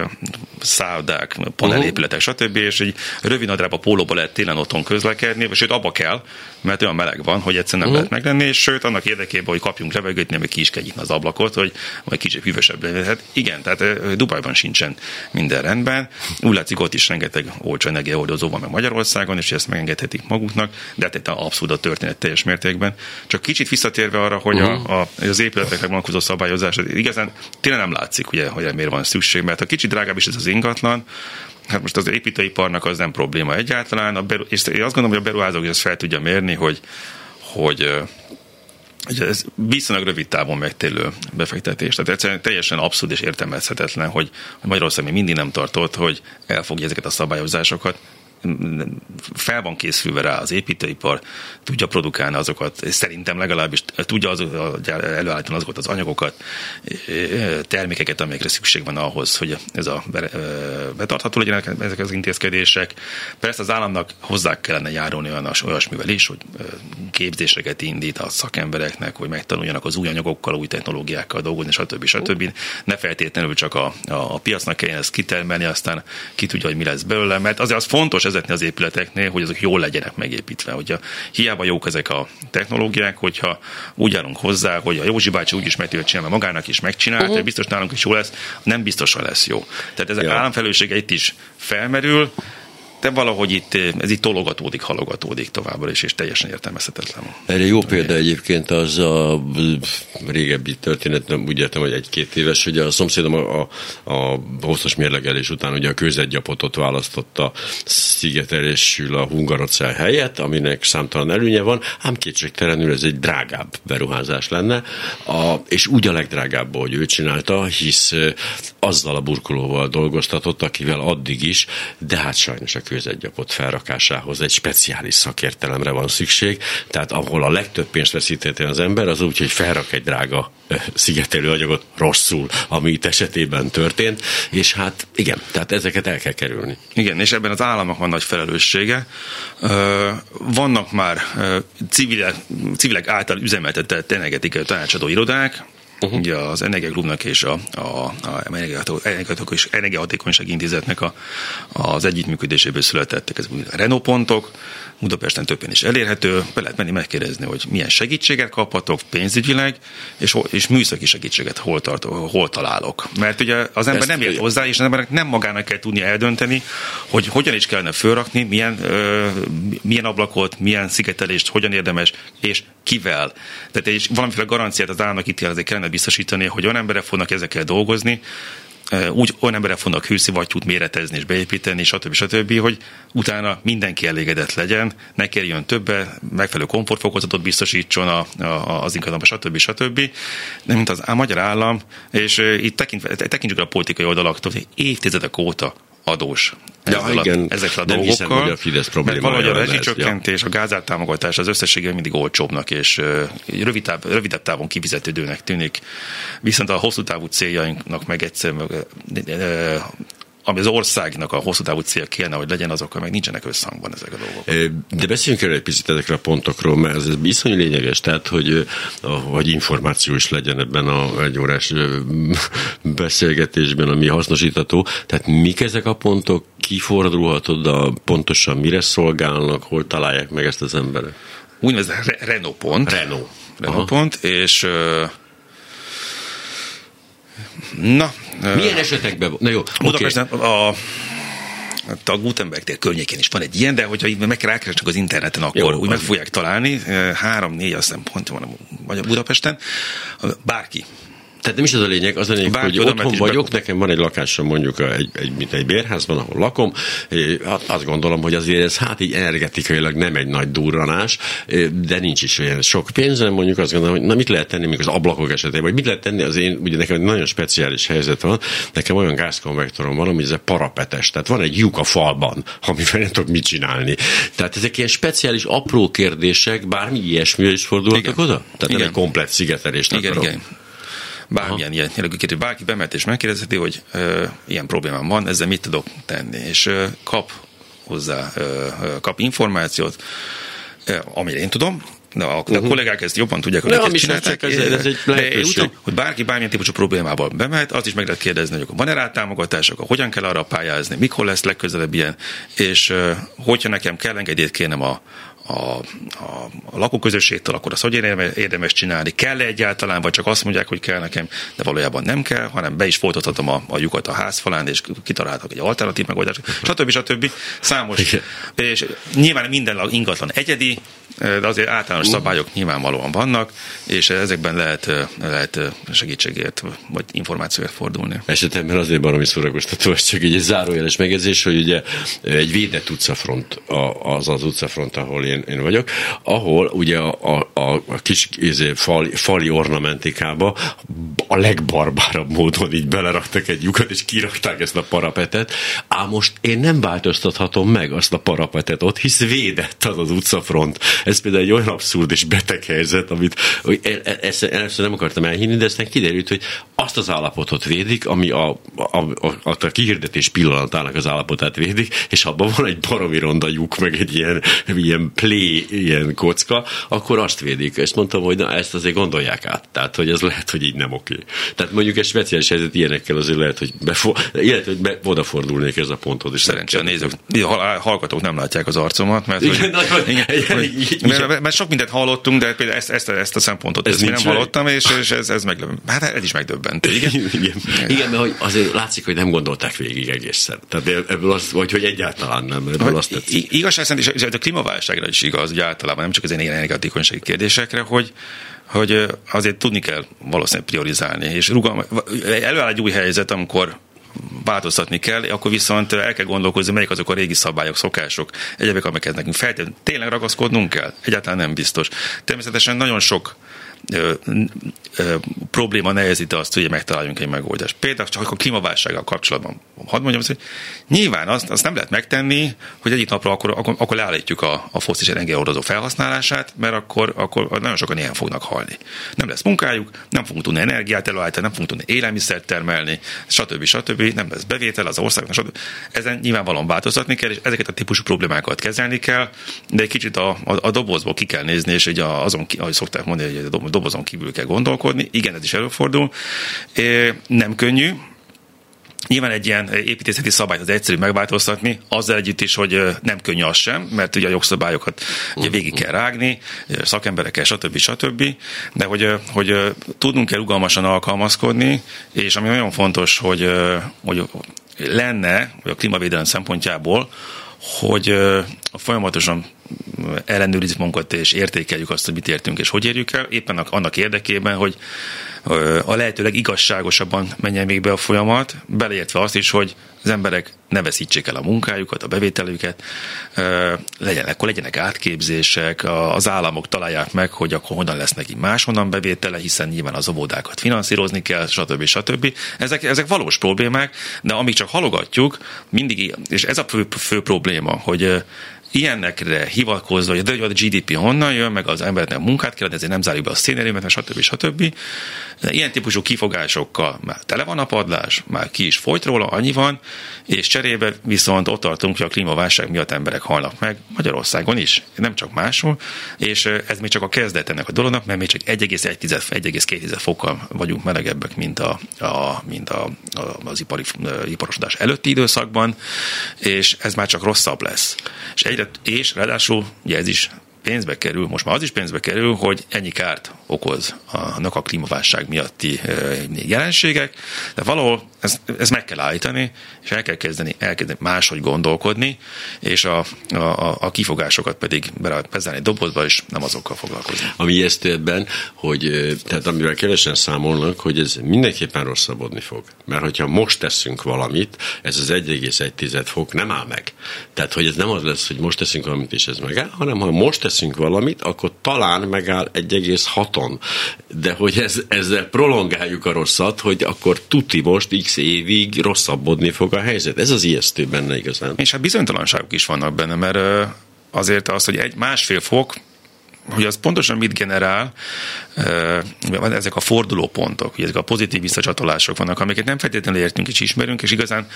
Speaker 3: szállodák, panelépületek, stb. És egy rövid nadrágba, pólóba lehet télen otthon közlekedni, sőt abba kell, mert olyan meleg van, hogy egyszerűen nem uh-huh. lehet meglenni, és sőt annak érdekében, hogy kapjunk levegőt, nem ki is kell nyitni az ablakot, hogy majd kicsit hűvösebb legyen. Hát igen, tehát Dubajban sincsen minden rendben. Úgy látszik, ott is rengeteg olcsó energiaoldozó van meg Magyarországon, és ezt megengedhetik maguknak, de hát abszolút a történet teljes mértékben. Csak kicsit visszatérve arra, hogy uh-huh. a, a, az épületekre vonatkozó szabályozás, igazán tényleg nem látszik, ugye, hogy miért van szükség, mert ha kicsit drágább is ez az ingatlan, Hát most az építőiparnak az nem probléma egyáltalán, a beru- és én azt gondolom, hogy a beruházók ezt fel tudja mérni, hogy, hogy hogy ez viszonylag rövid távon megtérő befektetés. Tehát egyszerűen teljesen abszurd és értelmezhetetlen, hogy Magyarország még mindig nem tartott, hogy elfogja ezeket a szabályozásokat, fel van készülve rá az építőipar, tudja produkálni azokat, szerintem legalábbis tudja az, előállítani azokat az anyagokat, termékeket, amelyekre szükség van ahhoz, hogy ez a betartható legyenek ezek az intézkedések. Persze az államnak hozzá kellene járulni olyan, olyasmivel is, hogy képzéseket indít a szakembereknek, hogy megtanuljanak az új anyagokkal, új technológiákkal dolgozni, stb. stb. Ne feltétlenül csak a, a, a piacnak kelljen ezt kitermelni, aztán ki tudja, hogy mi lesz belőle, mert azért az fontos vezetni az épületeknél, hogy azok jól legyenek megépítve. Hogyha hiába jók ezek a technológiák, hogyha úgy állunk hozzá, hogy a Józsi bácsi úgy is meg tudja csinálni, magának is megcsinálta, uh-huh. biztos nálunk is jó lesz, nem biztosan lesz jó. Tehát ezek ja. államfelelőssége itt is felmerül, de valahogy itt, ez itt tologatódik, halogatódik továbbra is, és teljesen értelmezhetetlen.
Speaker 2: Erre jó példa egyébként az a régebbi történet, nem úgy értem, hogy egy-két éves, hogy a szomszédom a, a, a hosszas mérlegelés után ugye a kőzetgyapotot választotta szigetelésül a hungarocell helyett, aminek számtalan előnye van, ám kétségtelenül ez egy drágább beruházás lenne, a, és úgy a legdrágább, hogy ő csinálta, hisz azzal a burkolóval dolgoztatott, akivel addig is, de hát sajnos a kőzetgyapot felrakásához egy speciális szakértelemre van szükség, tehát ahol a legtöbb pénzt veszítette az ember, az úgy, hogy felrak egy drága szigetelő anyagot rosszul, ami itt esetében történt, és hát igen, tehát ezeket el kell kerülni.
Speaker 3: Igen, és ebben az államnak van nagy felelőssége. Vannak már civilek, civilek által üzemeltetett energetikai tanácsadó irodák, uh-huh. ugye az Energiagrupnak és a, a, a Energiahatékonyság Intézetnek a, az együttműködéséből születettek ez a Renault pontok, Budapesten többen is elérhető, be lehet menni megkérdezni, hogy milyen segítséget kaphatok pénzügyileg, és, és műszaki segítséget hol, tart, hol találok. Mert ugye az ember Ezt nem ért hozzá, és az embernek nem magának kell tudni eldönteni, hogy hogyan is kellene fölrakni, milyen, ö, milyen ablakot, milyen szigetelést, hogyan érdemes, és kivel. Tehát egy valamiféle garanciát az államnak itt kellene biztosítani, hogy olyan emberek fognak ezekkel dolgozni, úgy olyan emberek fognak hőszivattyút méretezni és beépíteni, stb. stb., hogy utána mindenki elégedett legyen, ne kerüljön többe, megfelelő komfortfokozatot biztosítson a, a, az ingatlanba, stb. stb. De mint az a magyar állam, és itt tekint, tekintsük a politikai oldalaktól, évtizedek óta adós
Speaker 2: ja, ezzel igen.
Speaker 3: A, ezekre a nem dolgokkal. Hiszem,
Speaker 2: hogy a Fidesz mert
Speaker 3: valahogy a rezsicsökkentés, ja. a gázár támogatás az összességében mindig olcsóbbnak és rövidebb, rövidebb távon kifizetődőnek tűnik. Viszont a hosszú távú céljainknak meg egyszer ami az országnak a hosszú távú cél kéne, hogy legyen, azokkal meg nincsenek összhangban ezek a dolgok.
Speaker 2: De beszéljünk el egy picit ezekre a pontokról, mert ez bizony lényeges, tehát hogy, hogy információ is legyen ebben a egyórás beszélgetésben, ami hasznosítható. Tehát mik ezek a pontok, kifordulhat oda, pontosan mire szolgálnak, hol találják meg ezt az emberek?
Speaker 3: Úgynevezett Renault pont.
Speaker 2: Renault.
Speaker 3: Renault pont, és Na.
Speaker 2: Milyen esetekben? Na jó,
Speaker 3: Budapesten okay. a Hát a Gutenberg tér környékén is van egy ilyen, de hogyha meg kell rákeresnek az interneten, akkor Jó, úgy meg fogják találni. Három-négy, azt hiszem, pont van a Budapesten. Bárki
Speaker 2: tehát nem is az a lényeg, az a lényeg, Bárki hogy otthon vagyok, be... nekem van egy lakásom mondjuk egy, egy, mint egy bérházban, ahol lakom, hát azt gondolom, hogy azért ez hát így energetikailag nem egy nagy durranás, de nincs is olyan sok pénzem, mondjuk azt gondolom, hogy na mit lehet tenni még az ablakok esetében, vagy mit lehet tenni az én, ugye nekem egy nagyon speciális helyzet van, nekem olyan gázkonvektorom van, ami ez a parapetes, tehát van egy lyuk a falban, amivel nem tudok mit csinálni. Tehát ezek ilyen speciális apró kérdések, bármi ilyesmi is fordulhatok oda? Tehát igen. egy komplet szigetelést
Speaker 3: igen, akarok. Igen bármilyen Aha. ilyen jellegű kérdés, bárki bemehet és megkérdezheti, hogy ö, ilyen problémám van, ezzel mit tudok tenni, és ö, kap hozzá, ö, kap információt, ö, amire én tudom, de a, uh-huh. a kollégák ezt jobban tudják, hogy
Speaker 2: ezt csinálták. Ez, ez egy
Speaker 3: úgy tudom, hogy bárki bármilyen típusú problémával bemehet, azt is meg lehet kérdezni, hogy van-e rá támogatások, hogyan kell arra pályázni, mikor lesz legközelebb ilyen, és hogyha nekem kell engedélyt kérnem a, a, a, a lakóközösségtől, akkor azt hogy érdemes csinálni? kell -e egyáltalán, vagy csak azt mondják, hogy kell nekem, de valójában nem kell, hanem be is folytathatom a, a lyukat a házfalán, és kitalálhatok egy alternatív megoldást, stb. stb. Számos. Igen. És nyilván minden ingatlan egyedi, de azért általános szabályok nyilvánvalóan vannak, és ezekben lehet, lehet segítségért vagy információért fordulni.
Speaker 2: Esetemben azért baromi szórakoztató, ez csak egy zárójeles megjegyzés, hogy ugye egy védett utcafront az az utcafront, ahol én, én vagyok, ahol ugye a, a, a kis izé, fali, fali ornamentikába a legbarbárabb módon így beleraktak egy lyukat, és kirakták ezt a parapetet, ám most én nem változtathatom meg azt a parapetet ott, hisz védett az az utcafront. Ez például egy olyan abszurd és beteg helyzet, amit ezt először nem akartam elhinni, de aztán kiderült, hogy azt az állapotot védik, ami a, a, a, a kihirdetés pillanatának az állapotát védik, és abban van egy baromi ronda lyuk, meg egy ilyen, ilyen play, ilyen kocka, akkor azt védik. Ezt mondtam, hogy na, ezt azért gondolják át. Tehát, hogy ez lehet, hogy így nem oké. Tehát mondjuk egy speciális helyzet ilyenekkel azért lehet, hogy, befo- illetve, hogy be, odafordulnék ez a pontot. És
Speaker 3: Szerencsére nézők, hallgatók nem látják az arcomat, mert igen, hogy, nagyon, igen, hogy, mert, mert, sok mindent hallottunk, de például ezt, ezt, ezt a szempontot ez ezt nem hallottam, és, és ez, ez meg, hát ez is megdöbbent. Igen?
Speaker 2: igen. igen, mert hogy azért látszik, hogy nem gondolták végig egészen. Tehát ebből az, vagy hogy egyáltalán nem, ebből azt tetszik.
Speaker 3: Igazság szerint, és a klímaválságra is igaz, hogy általában nem csak az energiahatékonysági kérdésekre, hogy hogy azért tudni kell valószínűleg priorizálni, és rugalma, előáll egy új helyzet, amikor változtatni kell, akkor viszont el kell gondolkozni, melyik azok a régi szabályok, szokások, egyebek, amiket nekünk feltétlenül tényleg ragaszkodnunk kell. Egyáltalán nem biztos. Természetesen nagyon sok probléma nehezíti azt, hogy megtaláljunk egy megoldást. Például csak a klímaválsággal kapcsolatban. Hadd mondjam azt, hogy nyilván azt, azt nem lehet megtenni, hogy egyik napra akkor, akkor, akkor leállítjuk a, a foszilis energiaordozó felhasználását, mert akkor, akkor nagyon sokan ilyen fognak halni. Nem lesz munkájuk, nem fogunk tudni energiát előállítani, nem fogunk tudni élelmiszert termelni, stb. stb. Nem lesz bevétel az országnak, stb. Ezen nyilvánvalóan változtatni kell, és ezeket a típusú problémákat kezelni kell, de egy kicsit a, a, a dobozból ki kell nézni, és ugye azon, ahogy szokták mondani, hogy a dobozon kívül kell gondolkodni. Igen, ez is előfordul. Nem könnyű, Nyilván egy ilyen építészeti szabályt az egyszerű megváltoztatni, azzal együtt is, hogy nem könnyű az sem, mert ugye a jogszabályokat ugye végig kell rágni, szakemberekkel, stb. stb. De hogy, hogy tudnunk kell rugalmasan alkalmazkodni, és ami nagyon fontos, hogy, hogy lenne, hogy a klímavédelem szempontjából, hogy folyamatosan ellenőrizzük magunkat és értékeljük azt, hogy mit értünk és hogy érjük el, éppen annak érdekében, hogy a lehetőleg igazságosabban menjen még be a folyamat, beleértve azt is, hogy az emberek ne veszítsék el a munkájukat, a bevételüket, legyenek, akkor legyenek átképzések, az államok találják meg, hogy akkor hogyan lesz neki máshonnan bevétele, hiszen nyilván az óvodákat finanszírozni kell, stb. stb. Ezek, ezek valós problémák, de amíg csak halogatjuk, mindig, és ez a fő, fő probléma, hogy ilyenekre hivatkozva, hogy a GDP honnan jön, meg az embernek munkát kell, ezért nem zárjuk be a széneriumet, stb. stb. De ilyen típusú kifogásokkal már tele van a padlás, már ki is folyt róla, annyi van, és cserébe viszont ott tartunk, hogy a klímaválság miatt emberek halnak meg, Magyarországon is, nem csak máshol, és ez még csak a kezdet ennek a dolognak, mert még csak 1,1-1,2 fokkal vagyunk melegebbek, mint, a, a, mint a, a, az ipari, iparosodás előtti időszakban, és ez már csak rosszabb lesz. És egyre és ráadásul, ugye ez is pénzbe kerül, most már az is pénzbe kerül, hogy ennyi kárt okoz a, a klímaválság miatti jelenségek, de valahol ezt, ezt meg kell állítani, és el kell kezdeni, elkezdeni máshogy gondolkodni, és a, a, a kifogásokat pedig bezárni dobozba, és nem azokkal foglalkozni.
Speaker 2: Ami ijesztő ebben, hogy tehát amivel kevesen számolnak, hogy ez mindenképpen rosszabbodni fog. Mert hogyha most teszünk valamit, ez az 1,1 fok nem áll meg. Tehát, hogy ez nem az lesz, hogy most teszünk valamit, és ez megáll, hanem ha most teszünk valamit, akkor talán megáll 1,6-on. De hogy ez, ezzel prolongáljuk a rosszat, hogy akkor tuti most x évig rosszabbodni fog a helyzet. Ez az ijesztő benne igazán.
Speaker 3: És hát bizonytalanságok is vannak benne, mert azért az, hogy egy másfél fok, hogy az pontosan mit generál, ezek a fordulópontok, ezek a pozitív visszacsatolások vannak, amiket nem feltétlenül értünk és ismerünk, és igazán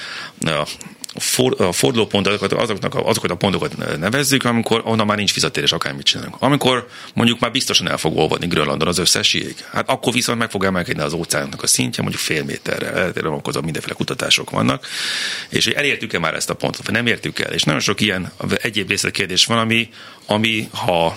Speaker 3: for, a fordulópontokat, azoknak a, azokat a pontokat nevezzük, amikor onnan már nincs fizetérés, akármit csinálunk. Amikor mondjuk már biztosan el fog olvadni Grönlandon az összes jég, hát akkor viszont meg fog emelkedni az óceánnak a szintje, mondjuk fél méterre, eltérően vonatkozó mindenféle kutatások vannak, és hogy elértük-e már ezt a pontot, vagy nem értük el. És nagyon sok ilyen egyéb részletkérdés van, ami, ami ha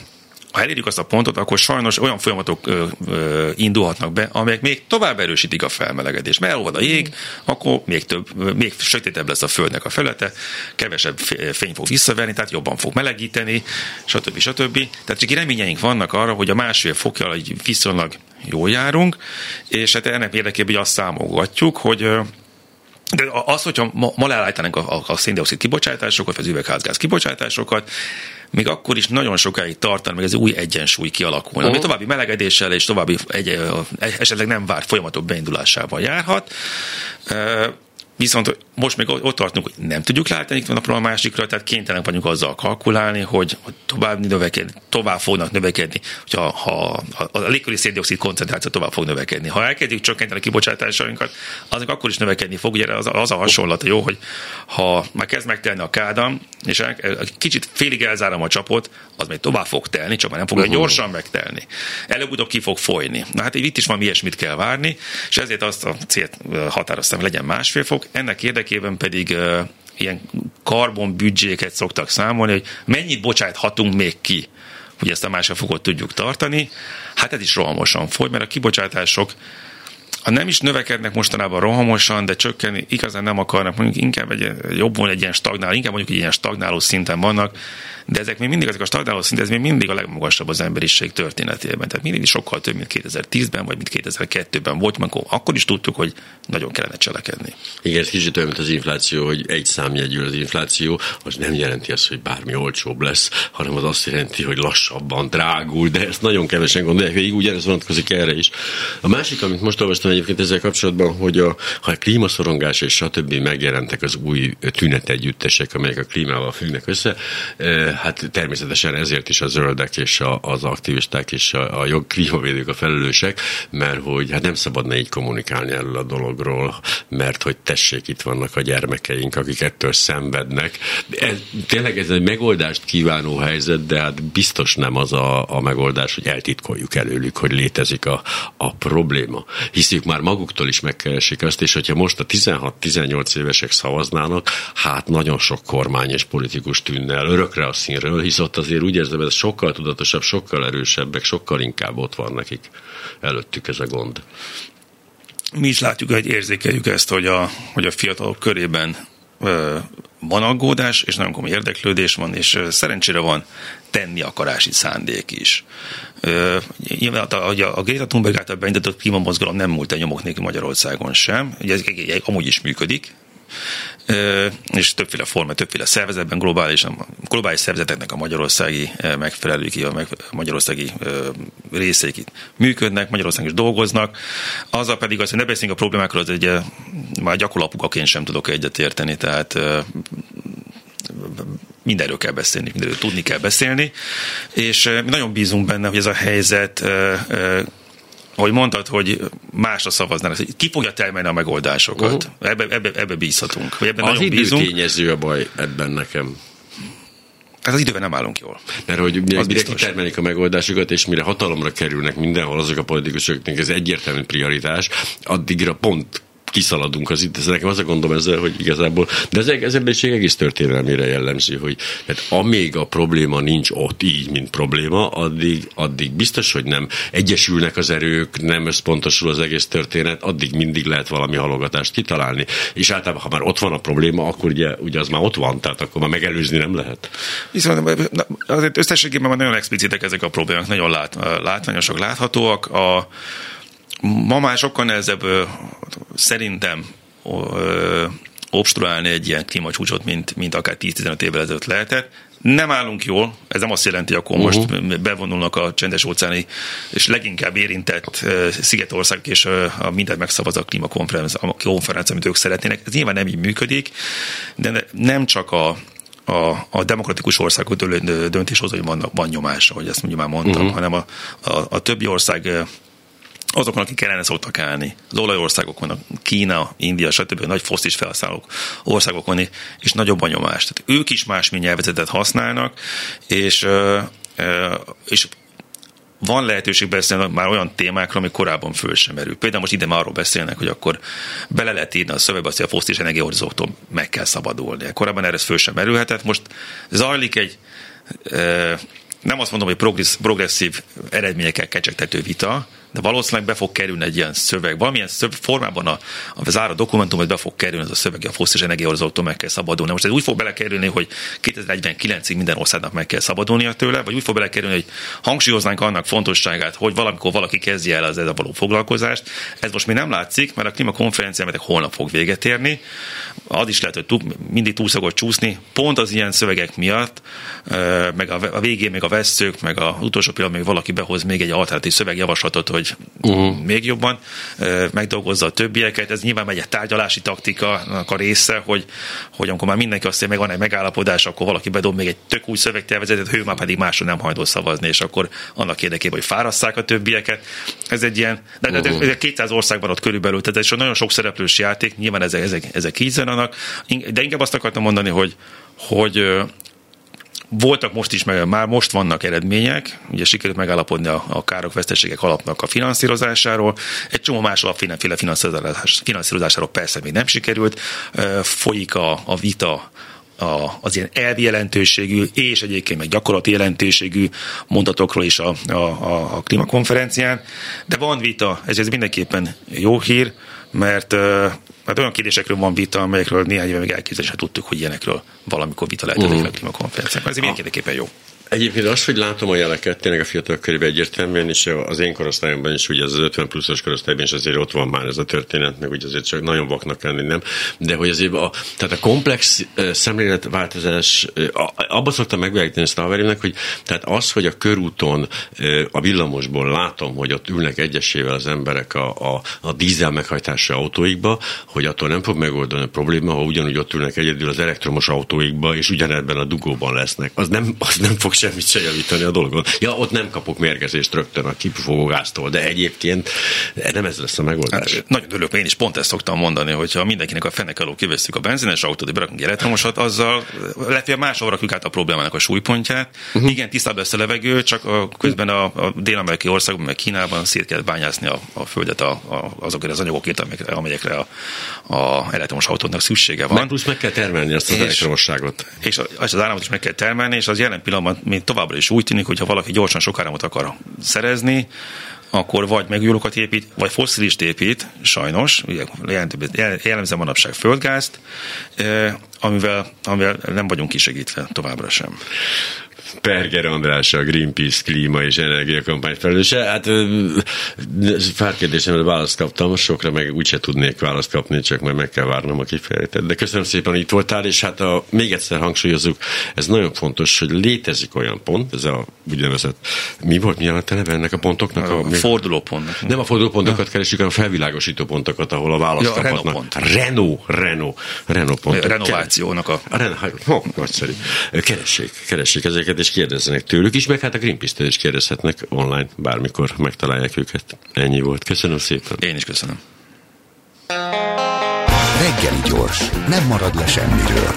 Speaker 3: ha elérjük azt a pontot, akkor sajnos olyan folyamatok ö, ö, indulhatnak be, amelyek még tovább erősítik a felmelegedést. Mert elolvad a jég, akkor még több, még sötétebb lesz a Földnek a felülete, kevesebb fény fog visszaverni, tehát jobban fog melegíteni, stb. stb. Tehát csak reményeink vannak arra, hogy a másfél fokjal viszonylag jól járunk, és hát ennek érdekében azt számolgatjuk, hogy de az, hogyha ma, ma leállítanánk a, a, a széndiokszid kibocsátásokat, vagy az üvegházgáz kibocsátásokat, még akkor is nagyon sokáig tartan, meg ez új egyensúly kialakulna, uh-huh. ami további melegedéssel és további egy, esetleg nem várt folyamatok beindulásával járhat. Viszont most még ott tartunk, hogy nem tudjuk látni van napról a másikra, tehát kénytelenek vagyunk azzal kalkulálni, hogy, hogy tovább növekedni, tovább fognak növekedni, hogyha ha a légköri széndiokszid koncentráció tovább fog növekedni. Ha elkezdjük csökkenteni a kibocsátásainkat, azok akkor is növekedni fog. Ugye az, az a hasonlat jó, hogy ha már kezd megtelni a kádam, és el, kicsit félig elzárom a csapot, az még tovább fog telni, csak már nem fogja uh-huh. gyorsan megtelni. Előbb-utóbb ki fog folyni. Na hát itt is van ilyesmit kell várni, és ezért azt a célt határoztam, hogy legyen másfél fok. Ennek érdekében pedig uh, ilyen karbonbüdzséket szoktak számolni, hogy mennyit bocsáthatunk még ki, hogy ezt a másfél fokot tudjuk tartani. Hát ez is rohamosan foly, mert a kibocsátások ha nem is növekednek mostanában rohamosan, de csökkenni igazán nem akarnak, mondjuk inkább egy, jobb volna egy ilyen stagnáló, inkább mondjuk egy ilyen stagnáló szinten vannak, de ezek még mindig, ezek a stagnáló szint, ez még mindig a legmagasabb az emberiség történetében. Tehát mindig sokkal több, mint 2010-ben, vagy mint 2002-ben volt, amikor akkor is tudtuk, hogy nagyon kellene cselekedni.
Speaker 2: Igen, ez kicsit olyan, mint az infláció, hogy egy számjegyű az infláció, az nem jelenti azt, hogy bármi olcsóbb lesz, hanem az azt jelenti, hogy lassabban drágul, de ezt nagyon kevesen gondolják, hogy ugyanez vonatkozik erre is. A másik, amit most olvastam egyébként ezzel kapcsolatban, hogy a, ha a klímaszorongás és stb. megjelentek az új tünetegyüttesek, amelyek a klímával függnek össze, eh, hát természetesen ezért is a zöldek és a, az aktivisták és a, a jog klímavédők a felelősek, mert hogy hát nem szabadna így kommunikálni erről a dologról, mert hogy tessék, itt vannak a gyermekeink, akik ettől szenvednek. Ez, tényleg ez egy megoldást kívánó helyzet, de hát biztos nem az a, a megoldás, hogy eltitkoljuk előlük, hogy létezik a, a probléma. Hiszük már maguktól is megkeresik azt, és hogyha most a 16-18 évesek szavaznának, hát nagyon sok kormány és politikus tűnne el örökre a színről, hisz ott azért úgy érzem, ez sokkal tudatosabb, sokkal erősebbek, sokkal inkább ott van nekik előttük ez a gond.
Speaker 3: Mi is látjuk, hogy érzékeljük ezt, hogy a, hogy a fiatalok körében van aggódás, és nagyon komoly érdeklődés van, és szerencsére van tenni akarási szándék is. Ö, nyilván a, a, a Greta Thunberg által beindított klímamozgalom nem múlt el nyomok nélkül Magyarországon sem, ugye ez amúgy is működik, és többféle forma, többféle szervezetben, globális, globális szervezeteknek a magyarországi megfelelők, a magyarországi részeik itt működnek, Magyarországon is dolgoznak. Azzal pedig az, hogy ne beszéljünk a problémákról, az egy már gyakorlapukaként sem tudok egyetérteni, tehát mindenről kell beszélni, mindenről tudni kell beszélni, és mi nagyon bízunk benne, hogy ez a helyzet ahogy mondtad, hogy másra szavaznának, ki fogja termelni a megoldásokat. Uh-huh. Ebbe, ebbe, ebbe bízhatunk. Vagy ebben
Speaker 2: az nagyon bízunk. tényező a baj ebben nekem.
Speaker 3: Hát az időben nem állunk jól.
Speaker 2: Mert hogy mire, mire kitermelik a megoldásokat, és mire hatalomra kerülnek mindenhol azok a politikusoknak, ez egyértelmű prioritás, addigra pont kiszaladunk az itt, ez nekem az a gondom ezzel, hogy igazából, de ez, ez is egész történelmére jellemző, hogy hát amíg a probléma nincs ott így, mint probléma, addig, addig biztos, hogy nem egyesülnek az erők, nem összpontosul az egész történet, addig mindig lehet valami halogatást kitalálni. És általában, ha már ott van a probléma, akkor ugye, ugye az már ott van, tehát akkor már megelőzni nem lehet.
Speaker 3: Viszont azért összességében már nagyon explicitek ezek a problémák, nagyon lát, látványosak, láthatóak. A, ma már sokkal nehezebb szerintem obstruálni egy ilyen klímacsúcsot, mint, mint akár 10-15 évvel ezelőtt lehetett. Nem állunk jól, ez nem azt jelenti, hogy akkor uh-huh. most bevonulnak a csendes óceáni és leginkább érintett Szigetország és a mindent megszavaz a klímakonferencia, amit ők szeretnének. Ez nyilván nem így működik, de nem csak a a, a demokratikus országok döntéshozói van, van nyomása, hogy ezt mondjuk már mondtam, uh-huh. hanem a, a, a többi ország azokon, akik kellene szoktak állni. Az olajországokon, Kína, India, stb. nagy fosztis felszállók országokon, és nagyobb a nyomás. Tehát ők is más nyelvezetet használnak, és, és van lehetőség beszélni már olyan témákról, ami korábban föl sem merül. Például most ide már arról beszélnek, hogy akkor bele lehet írni a szövegbe, hogy a fosztis energiahordozóktól meg kell szabadulni. Korábban erre föl sem merülhetett. Most zajlik egy nem azt mondom, hogy progresszív eredményekkel kecsegtető vita, de valószínűleg be fog kerülni egy ilyen szöveg. Valamilyen szöveg, formában a, a zára dokumentum, hogy be fog kerülni az a szöveg, a fosztis energiahordozóktól meg kell szabadulni. Most ez úgy fog belekerülni, hogy 2049-ig minden országnak meg kell szabadulnia tőle, vagy úgy fog belekerülni, hogy hangsúlyoznánk annak fontosságát, hogy valamikor valaki kezdje el az ezzel való foglalkozást. Ez most még nem látszik, mert a klímakonferencia mert holnap fog véget érni. Az is lehet, hogy mindig túlszagot csúszni, pont az ilyen szövegek miatt, meg a végén még a veszők, meg a utolsó pillanatban még valaki behoz még egy alternatív szövegjavaslatot, uh-huh. még jobban megdolgozza a többieket. Ez nyilván megy egy tárgyalási taktikának a része, hogy, hogy amikor már mindenki azt mondja, meg van egy megállapodás, akkor valaki bedob még egy tök új szövegtervezetet, ő már pedig másra nem hajlandó szavazni, és akkor annak érdekében, hogy fárasszák a többieket. Ez egy ilyen, de, de, de, de 200 országban ott körülbelül, tehát ez nagyon sok szereplős játék, nyilván ezek, ezek, ezek így zenanak, de inkább azt akartam mondani, hogy hogy voltak most is, meg már most vannak eredmények, ugye sikerült megállapodni a, a károk, veszteségek alapnak a finanszírozásáról, egy csomó más alapféle finanszírozás, finanszírozásáról persze még nem sikerült, folyik a, a vita a, az ilyen elvi jelentőségű és egyébként meg gyakorlati jelentőségű mondatokról is a, a, a, a klímakonferencián, de van vita, ez, ez mindenképpen jó hír, mert mert olyan kérdésekről van vita, amelyekről néhány éve még elképzelni tudtuk, hogy ilyenekről valamikor vita lehet uh-huh. a klímakonferencián. Ez mindenképpen jó.
Speaker 2: Egyébként azt, hogy látom a jeleket, tényleg a fiatalok körében egyértelműen, és az én korosztályomban is, ugye az 50 pluszos korosztályban is azért ott van már ez a történet, meg ugye azért csak nagyon vaknak lenni, nem? De hogy azért a, tehát a komplex szemléletváltozás, abban szoktam megvilágítani ezt a haverimnek, hogy tehát az, hogy a körúton a villamosból látom, hogy ott ülnek egyesével az emberek a, a, a dízel meghajtású autóikba, hogy attól nem fog megoldani a probléma, ha ugyanúgy ott ülnek egyedül az elektromos autóikba, és ugyanebben a dugóban lesznek. Az nem, az nem fog semmit se javítani a dolgon. Ja, ott nem kapok mérgezést rögtön a kipufogógáztól, de egyébként nem ez lesz a megoldás. Hát,
Speaker 3: nagyon örülök, én is pont ezt szoktam mondani, hogyha mindenkinek a fenek alól kiveszünk a benzines autót, berakunk elektromosat, azzal lehet, máshol rakjuk át a problémának a súlypontját. Uh-huh. Igen, tisztább lesz a levegő, csak a, közben a, a dél-amerikai országokban, meg Kínában szét kell bányászni a, a földet a, a, azokért az anyagokért, amelyekre, amelyekre a, a elektromos autónak szüksége van.
Speaker 2: Meg plusz meg kell termelni azt az és, elektromosságot.
Speaker 3: És az, az áramot is meg kell termelni, és az jelen pillanatban még továbbra is úgy tűnik, hogy ha valaki gyorsan sok áramot akar szerezni, akkor vagy megújulókat épít, vagy fosszilist épít, sajnos, ugye jellemző manapság földgázt, eh, amivel, amivel nem vagyunk kisegítve továbbra sem.
Speaker 2: Perger András, a Greenpeace klíma és energiakampány felelőse. Hát pár kérdésemre választ kaptam, sokra meg úgyse tudnék választ kapni, csak majd meg kell várnom a kifejtett. De köszönöm szépen, hogy itt voltál, és hát a, még egyszer hangsúlyozunk, ez nagyon fontos, hogy létezik olyan pont, ez a úgynevezett, mi volt, mi jelent neve ennek a pontoknak?
Speaker 3: A, a fordulópont.
Speaker 2: Nem a fordulópontokat ja. keresik, hanem a felvilágosító pontokat, ahol a választ ja, kaphatnak. Renault pont. Renault, Renault, Renault pont.
Speaker 3: Renovációnak a... a
Speaker 2: Renault, oh, nagyszerű. Keressék, keressék ezeket, és kérdezzenek tőlük is, meg hát a Greenpeace-től is kérdezhetnek online, bármikor megtalálják őket. Ennyi volt. Köszönöm szépen.
Speaker 3: Én is köszönöm.
Speaker 1: Reggeli gyors, nem marad le semmiről.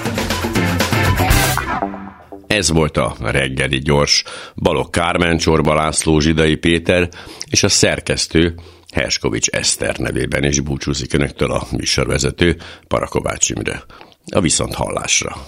Speaker 2: Ez volt a reggeli gyors. Balok Kármen, Csorba László, Zsidai Péter és a szerkesztő Herskovics Eszter nevében is búcsúzik önöktől a műsorvezető Parakovács Imre. A viszont hallásra.